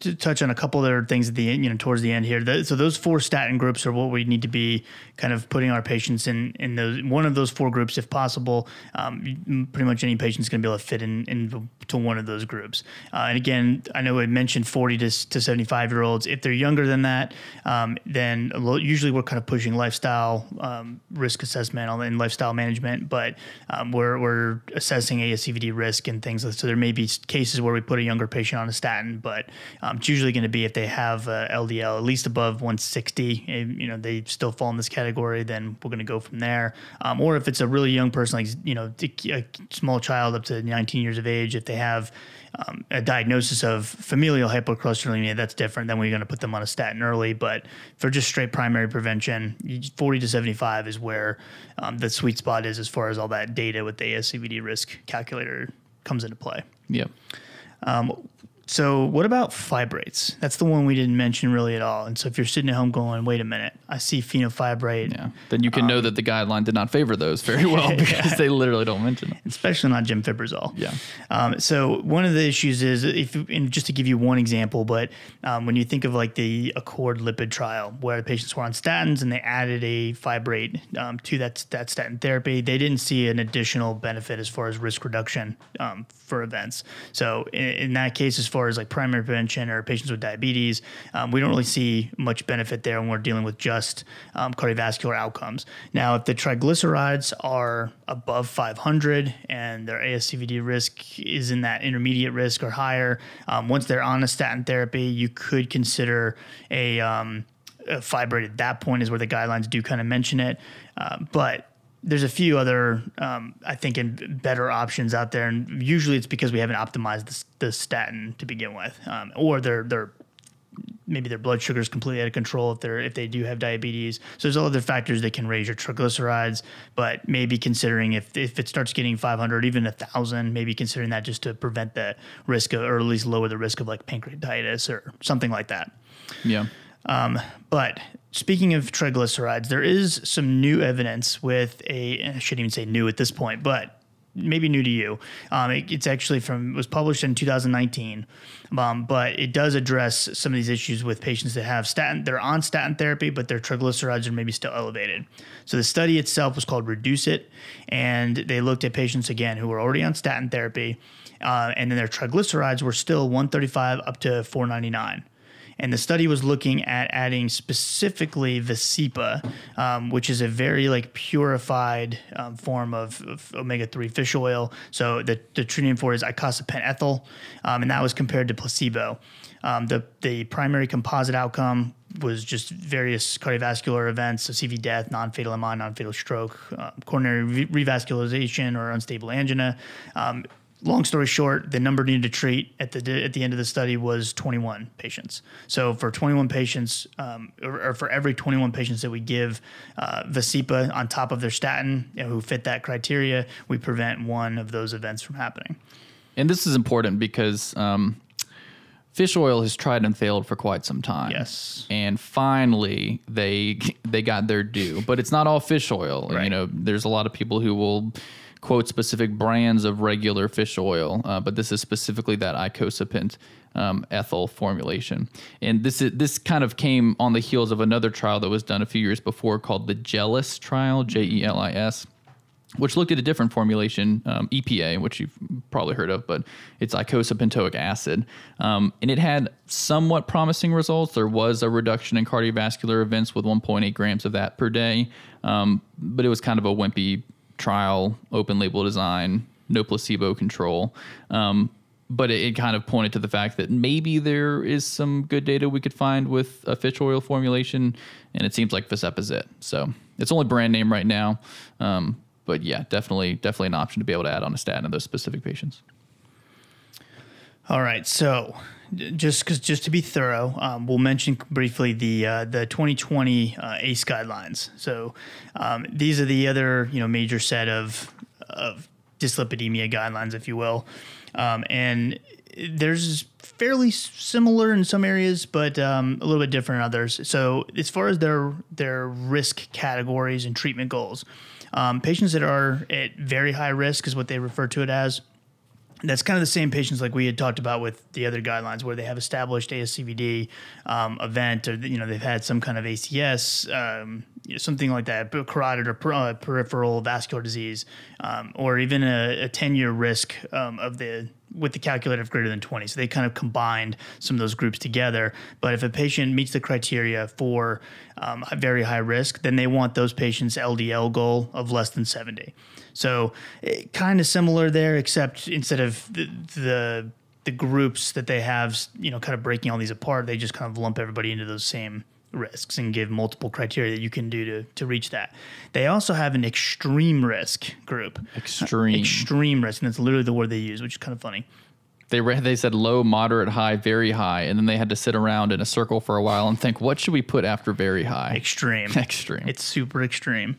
to touch on a couple other things at the end, you know, towards the end here. The, so those four statin groups are what we need to be kind of putting our patients in in those one of those four groups if possible. Um, pretty much any patient is going to be able to fit in into one of those groups. Uh, and again, I know I mentioned 40 to, to 75 year olds. If they're younger than that, um, then usually we're kind of pushing lifestyle um, risk assessment and lifestyle management, but um, we're we're assessing ASCVD risk and things. So there may be cases where we put a younger patient on a statin, but um, it's usually going to be if they have uh, LDL at least above 160, and, you know, they still fall in this category, then we're going to go from there. Um, or if it's a really young person, like, you know, a small child up to 19 years of age, if they have um, a diagnosis of familial hypercholesterolemia, that's different. Then we're going to put them on a statin early. But for just straight primary prevention, 40 to 75 is where um, the sweet spot is as far as all that data with the ASCVD risk calculator comes into play. Yep. Um, so, what about fibrates? That's the one we didn't mention really at all. And so, if you're sitting at home going, "Wait a minute, I see fenofibrate," yeah, then you can um, know that the guideline did not favor those very well because yeah. they literally don't mention them, especially not gemfibrozil. Yeah. Um, so, one of the issues is if, and just to give you one example, but um, when you think of like the Accord lipid trial, where the patients were on statins and they added a fibrate um, to that that statin therapy, they didn't see an additional benefit as far as risk reduction um, for events. So, in, in that case, as far far as like primary prevention or patients with diabetes, um, we don't really see much benefit there when we're dealing with just um, cardiovascular outcomes. Now, if the triglycerides are above 500 and their ASCVD risk is in that intermediate risk or higher, um, once they're on a statin therapy, you could consider a, um, a fibrate at that point is where the guidelines do kind of mention it. Uh, but there's a few other, um, I think, in better options out there, and usually it's because we haven't optimized the, the statin to begin with, um, or they're they're maybe their blood sugar is completely out of control if they're if they do have diabetes. So there's all other factors that can raise your triglycerides, but maybe considering if if it starts getting 500, even a thousand, maybe considering that just to prevent the risk of, or at least lower the risk of like pancreatitis or something like that. Yeah. Um, but speaking of triglycerides, there is some new evidence with a, I shouldn't even say new at this point, but maybe new to you. Um, it, it's actually from, was published in 2019, um, but it does address some of these issues with patients that have statin, they're on statin therapy, but their triglycerides are maybe still elevated. So the study itself was called Reduce It, and they looked at patients again who were already on statin therapy, uh, and then their triglycerides were still 135 up to 499 And the study was looking at adding specifically Vascepa, um, which is a very like purified um, form of, of omega three fish oil. So the the treating for is icosapent ethyl, um, and that was compared to placebo. Um, the the primary composite outcome was just various cardiovascular events, so CV death, non-fatal MI, non-fatal stroke, uh, coronary re- revascularization, or unstable angina. Um, long story short, the number needed to treat at the at the end of the study was 21 patients. So for 21 patients, um, or, or, for every 21 patients that we give uh, Vascepa on top of their statin, you know, who fit that criteria, we prevent one of those events from happening. And this is important because. Um, fish oil has tried and failed for quite some time. Yes. And finally they they got their due. But it's not all fish oil. Right. You know, there's a lot of people who will quote specific brands of regular fish oil, uh, but this is specifically that icosapent um, ethyl formulation. And this is, this kind of came on the heels of another trial that was done a few years before called the JELIS trial, J E L I S which looked at a different formulation, um, EPA, which you've probably heard of, but it's eicosapentaenoic acid. Um, and it had somewhat promising results. There was a reduction in cardiovascular events with 1.8 grams of that per day, um, but it was kind of a wimpy trial, open label design, no placebo control. Um, but it, it, kind of pointed to the fact that maybe there is some good data we could find with a fish oil formulation, and it seems like Vascepa is it. So it's only brand name right now. Um, but yeah, definitely, definitely an option to be able to add on a statin in those specific patients. All right, so just because just to be thorough, um, we'll mention briefly the uh, the 2020 uh, ACE guidelines. So um, these are the other you know major set of of dyslipidemia guidelines, if you will, um, and there's fairly similar in some areas, but um, a little bit different in others. So as far as their their risk categories and treatment goals. Um, patients that are at very high risk is what they refer to it as. That's kind of the same patients like we had talked about with the other guidelines, where they have established ASCVD um, event, or you know they've had some kind of ACS, um, something like that, carotid or per, uh, peripheral vascular disease, um, or even a, a 10 year risk um, of the with the calculator of greater than 20. So they kind of combined some of those groups together. But if a patient meets the criteria for um, very high risk, then they want those patients' LDL goal of less than 70. So eh, kind of similar there, except instead of the, the the groups that they have, you know, kind of breaking all these apart, they just kind of lump everybody into those same risks and give multiple criteria that you can do to, to reach that. They also have an extreme risk group. Extreme. Extreme risk. And that's literally the word they use, which is kind of funny. They, re- they said low, moderate, high, very high. And then they had to sit around in a circle for a while and think, what should we put after very high? Extreme. extreme. It's super extreme.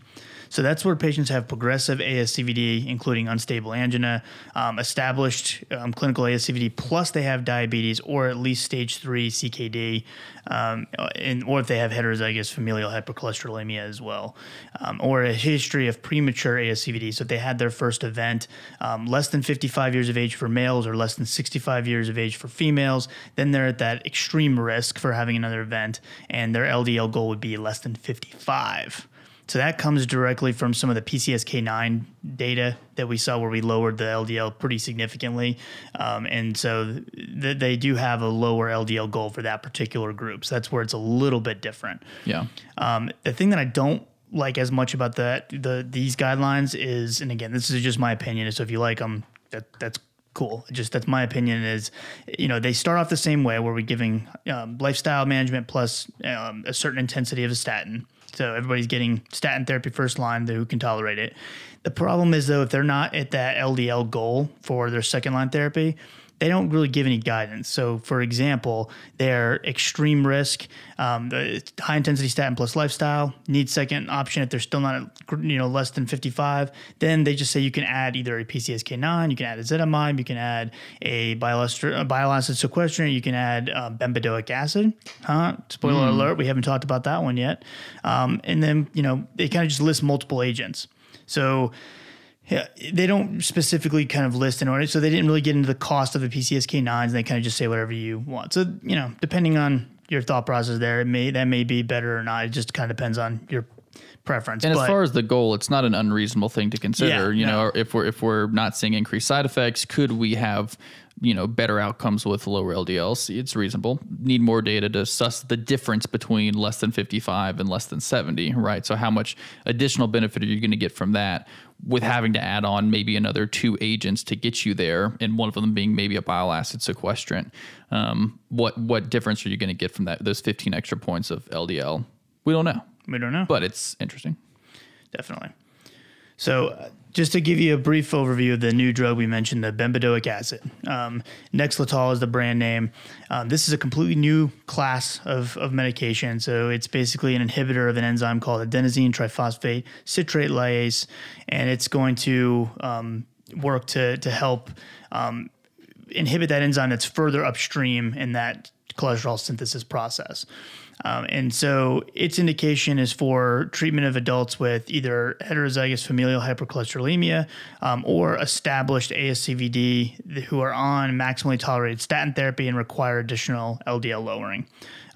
So that's where patients have progressive ASCVD, including unstable angina, um, established um, clinical ASCVD, plus they have diabetes or at least stage three CKD, um, and, or if they have heterozygous familial hypercholesterolemia as well, um, or a history of premature ASCVD. So if they had their first event um, less than 55 years of age for males or less than 65 years of age for females, then they're at that extreme risk for having another event, and their LDL goal would be less than 55. So that comes directly from some of the PCSK9 data that we saw where we lowered the LDL pretty significantly. Um, and so th- they do have a lower LDL goal for that particular group. So that's where it's a little bit different. Yeah. Um, the thing that I don't like as much about that the these guidelines is, and again, this is just my opinion. So if you like them, that that's cool. Just that's my opinion. Is you know they start off the same way where we're giving um, lifestyle management plus um, a certain intensity of a statin. So everybody's getting statin therapy first line who can tolerate it. The problem is though, if they're not at that LDL goal for their second line therapy, they don't really give any guidance. So, for example, their extreme risk, um, the high intensity statin plus lifestyle need second option if they're still not, you know, less than 55. Then they just say you can add either a PCSK9, you can add ezetimibe, you can add a bile acid sequestrant, you can add uh, bempedoic acid. Huh? Spoiler mm. alert, we haven't talked about that one yet. Um, and then, you know, they kind of just list multiple agents. So, they don't specifically kind of list in order, so they didn't really get into the cost of the PCSK9s. They kind of just say whatever you want. So you know, depending on your thought process, there it may that may be better or not. It just kind of depends on your preference. And but as far as the goal, it's not an unreasonable thing to consider. Yeah, you no. know, if we're if we're not seeing increased side effects, could we have you know better outcomes with lower LDLs? It's reasonable. Need more data to suss the difference between less than 55 and less than 70, right? So how much additional benefit are you going to get from that? With having to add on maybe another two agents to get you there, and one of them being maybe a bile acid sequestrant, um, what what difference are you going to get from that? Those 15 extra points of LDL, we don't know, we don't know. but it's interesting. definitely. So, uh, just to give you a brief overview of the new drug we mentioned, the bempedoic acid. Um, Nexletol is the brand name. Um, this is a completely new class of, of medication. So, it's basically an inhibitor of an enzyme called adenosine triphosphate citrate lyase, and it's going to um, work to, to help um, inhibit that enzyme that's further upstream in that cholesterol synthesis process. Um, and so its indication is for treatment of adults with either heterozygous familial hypercholesterolemia um, or established ASCVD who are on maximally tolerated statin therapy and require additional LDL lowering.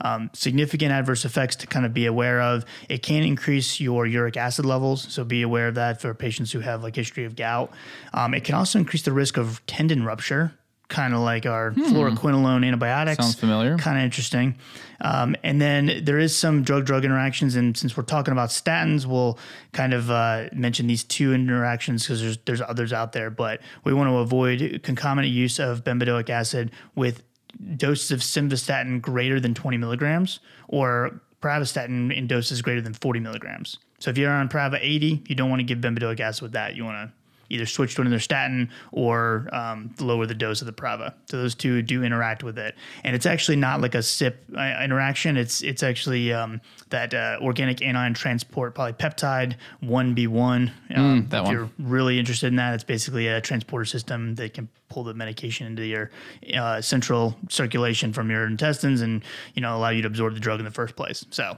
Um, significant adverse effects to kind of be aware of. It can increase your uric acid levels, so be aware of that for patients who have like history of gout. Um, it can also increase the risk of tendon rupture, kind of like our fluoroquinolone antibiotics. Sounds familiar. Kind of interesting. Um, and then there is some drug-drug interactions, and since we're talking about statins, we'll kind of uh, mention these two interactions because there's there's others out there, but we want to avoid concomitant use of bempedoic acid with doses of simvastatin greater than 20 milligrams or pravastatin in doses greater than 40 milligrams. So if you're on Prava 80, you don't want to give bempedoic acid with that. You want to either switch to another statin or um, lower the dose of the Prava. So those two do interact with it, and it's actually not like a CYP uh, interaction. It's it's actually um, that uh, organic anion transport polypeptide one B one. Um, that If one. you're really interested in that, it's basically a transporter system that can pull the medication into your uh, central circulation from your intestines and you know allow you to absorb the drug in the first place. So.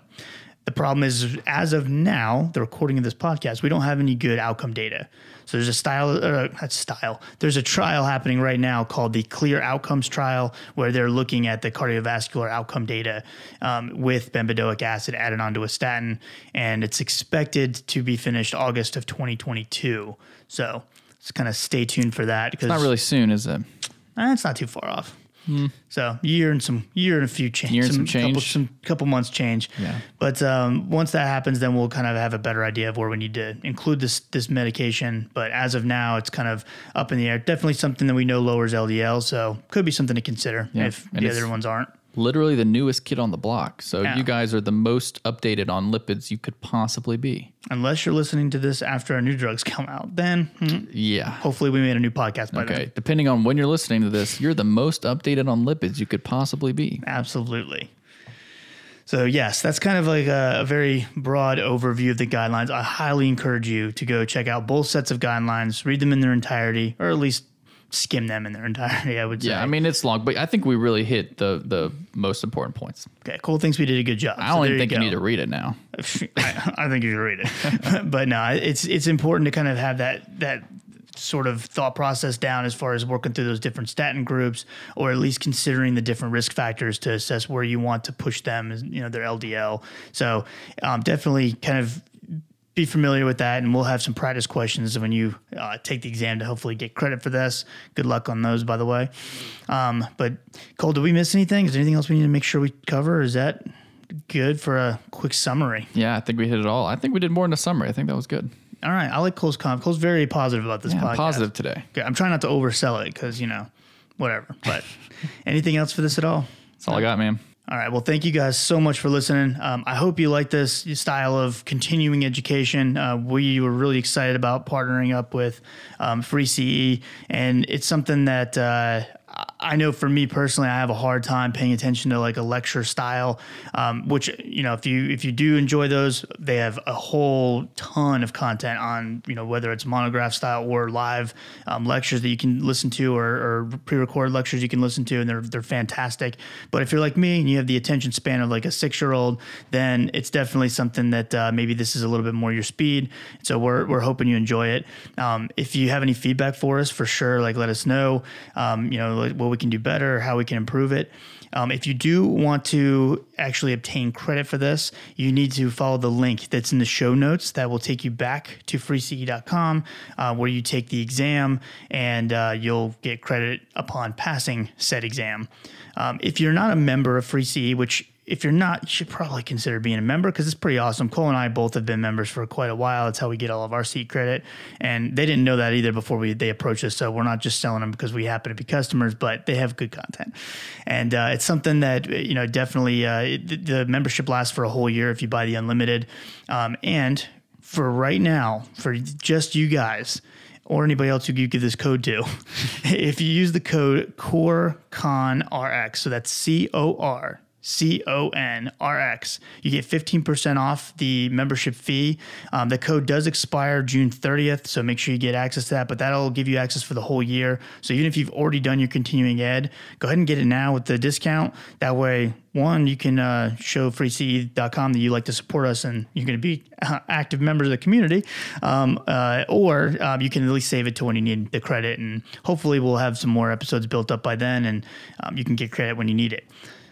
The problem is, as of now, the recording of this podcast, we don't have any good outcome data. So there's a style, uh, not style. There's a trial happening right now called the Clear Outcomes Trial, where they're looking at the cardiovascular outcome data um, with bempedoic acid added onto a statin, and it's expected to be finished August of 2022. So let's kind of stay tuned for that because Not really soon, is it? Eh, it's not too far off. So year and some year and a few change, Year and some couple, change. some couple months change. Yeah. But um, once that happens, then we'll kind of have a better idea of where we need to include this this medication. But as of now, it's kind of up in the air. Definitely something that we know lowers LDL, so could be something to consider Yeah, if and the other ones aren't. Literally the newest kid on the block. So Yeah. you guys are the most updated on lipids you could possibly be. Unless you're listening to this after our new drugs come out, then hmm, Yeah. hopefully we made a new podcast by then. Okay. Depending on when you're listening to this, you're the most updated on lipids you could possibly be. Absolutely. So yes, that's kind of like a, a very broad overview of the guidelines. I highly encourage you to go check out both sets of guidelines, read them in their entirety, or at least skim them in their entirety. I would say. Yeah, I mean it's long, but I think we really hit the the most important points. okay, cool. Thinks we did a good job. I don't even think you need to read it now. I, I think you should read it, but no, it's it's important to kind of have that that sort of thought process down as far as working through those different statin groups, or at least considering the different risk factors to assess where you want to push them, you know, their LDL. So um, definitely kind of be familiar with that, and we'll have some practice questions when you uh, take the exam to hopefully get credit for this. Good luck on those, by the way. Um, but Cole, did we miss anything? Is there anything else we need to make sure we cover? Is that good for a quick summary? Yeah, I think we hit it all. I think we did more in the summary. I think that was good. All right, I like Cole's comment. Cole's very positive about this Yeah, podcast. positive today. Okay, I'm trying not to oversell it because you know, whatever. But anything else for this at all? That's all I got, man. All right. Well, thank you guys so much for listening. Um, I hope you like this style of continuing education. Uh, we were really excited about partnering up with um, freeCE, and it's something that uh, I know for me personally, I have a hard time paying attention to like a lecture style. Um, which you know, if you if you do enjoy those, they have a whole ton of content on you know whether it's monograph style or live um, lectures that you can listen to or, or pre-recorded lectures you can listen to, and they're they're fantastic. But if you're like me and you have the attention span of like a six year old, then it's definitely something that uh, maybe this is a little bit more your speed. So we're we're hoping you enjoy it. Um, if you have any feedback for us, for sure, like let us know. Um, you know what we we can do better, how we can improve it. Um, if you do want to actually obtain credit for this, you need to follow the link that's in the show notes that will take you back to freece.com uh, where you take the exam and uh, you'll get credit upon passing said exam. Um, if you're not a member of FreeCE, which if you're not, you should probably consider being a member because it's pretty awesome. Cole and I both have been members for quite a while. That's how we get all of our CE credit, and they didn't know that either before we they approached us. So we're not just selling them because we happen to be customers, but they have good content, and uh, it's something that you know definitely uh, it, the membership lasts for a whole year if you buy the unlimited, um, and for right now, for just you guys or anybody else who you give this code to, if you use the code CORCONRX, so that's C O R C O N R X. You get 15% off the membership fee. Um, the code does expire June 30th, so make sure you get access to that, but that'll give you access for the whole year. So even if you've already done your continuing ed, go ahead and get it now with the discount. That way, one, you can uh, show freece.com that you like to support us and you're going to be uh, active members of the community, um, uh, or um, you can at least save it to when you need the credit. And hopefully, we'll have some more episodes built up by then and um, you can get credit when you need it.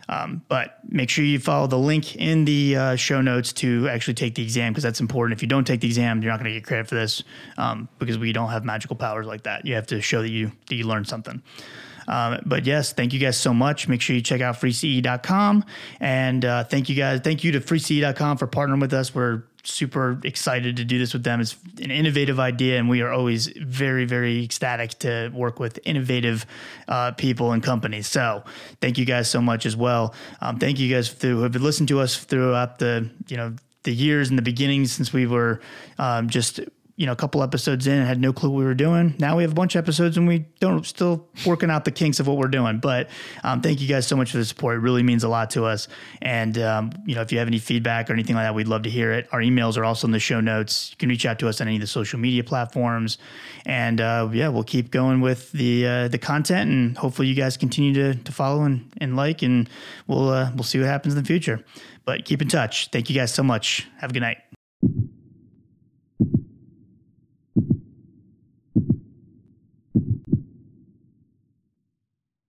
Um, but make sure you follow the link in the uh, show notes to actually take the exam because that's important. If you don't take the exam, you're not going to get credit for this um, because we don't have magical powers like that. You have to show that you that you learned something. Um, but yes, thank you guys so much. Make sure you check out freece.com. And uh, thank you guys. Thank you to freece.com for partnering with us. We're super excited to do this with them. It's an innovative idea, and we are always very, very ecstatic to work with innovative uh, people and companies. So, thank you guys so much as well. Um, thank you guys who have listened to us throughout the you know the years and the beginnings since we were um, just you know, a couple episodes in and had no clue what we were doing. Now we have a bunch of episodes and we don't still working out the kinks of what we're doing. But um, thank you guys so much for the support. It really means a lot to us. And um, you know, if you have any feedback or anything like that, we'd love to hear it. Our emails are also in the show notes. You can reach out to us on any of the social media platforms. And uh, yeah, we'll keep going with the uh, the content and hopefully you guys continue to, to follow and, and like and we'll uh, we'll see what happens in the future. But keep in touch. Thank you guys so much. Have a good night.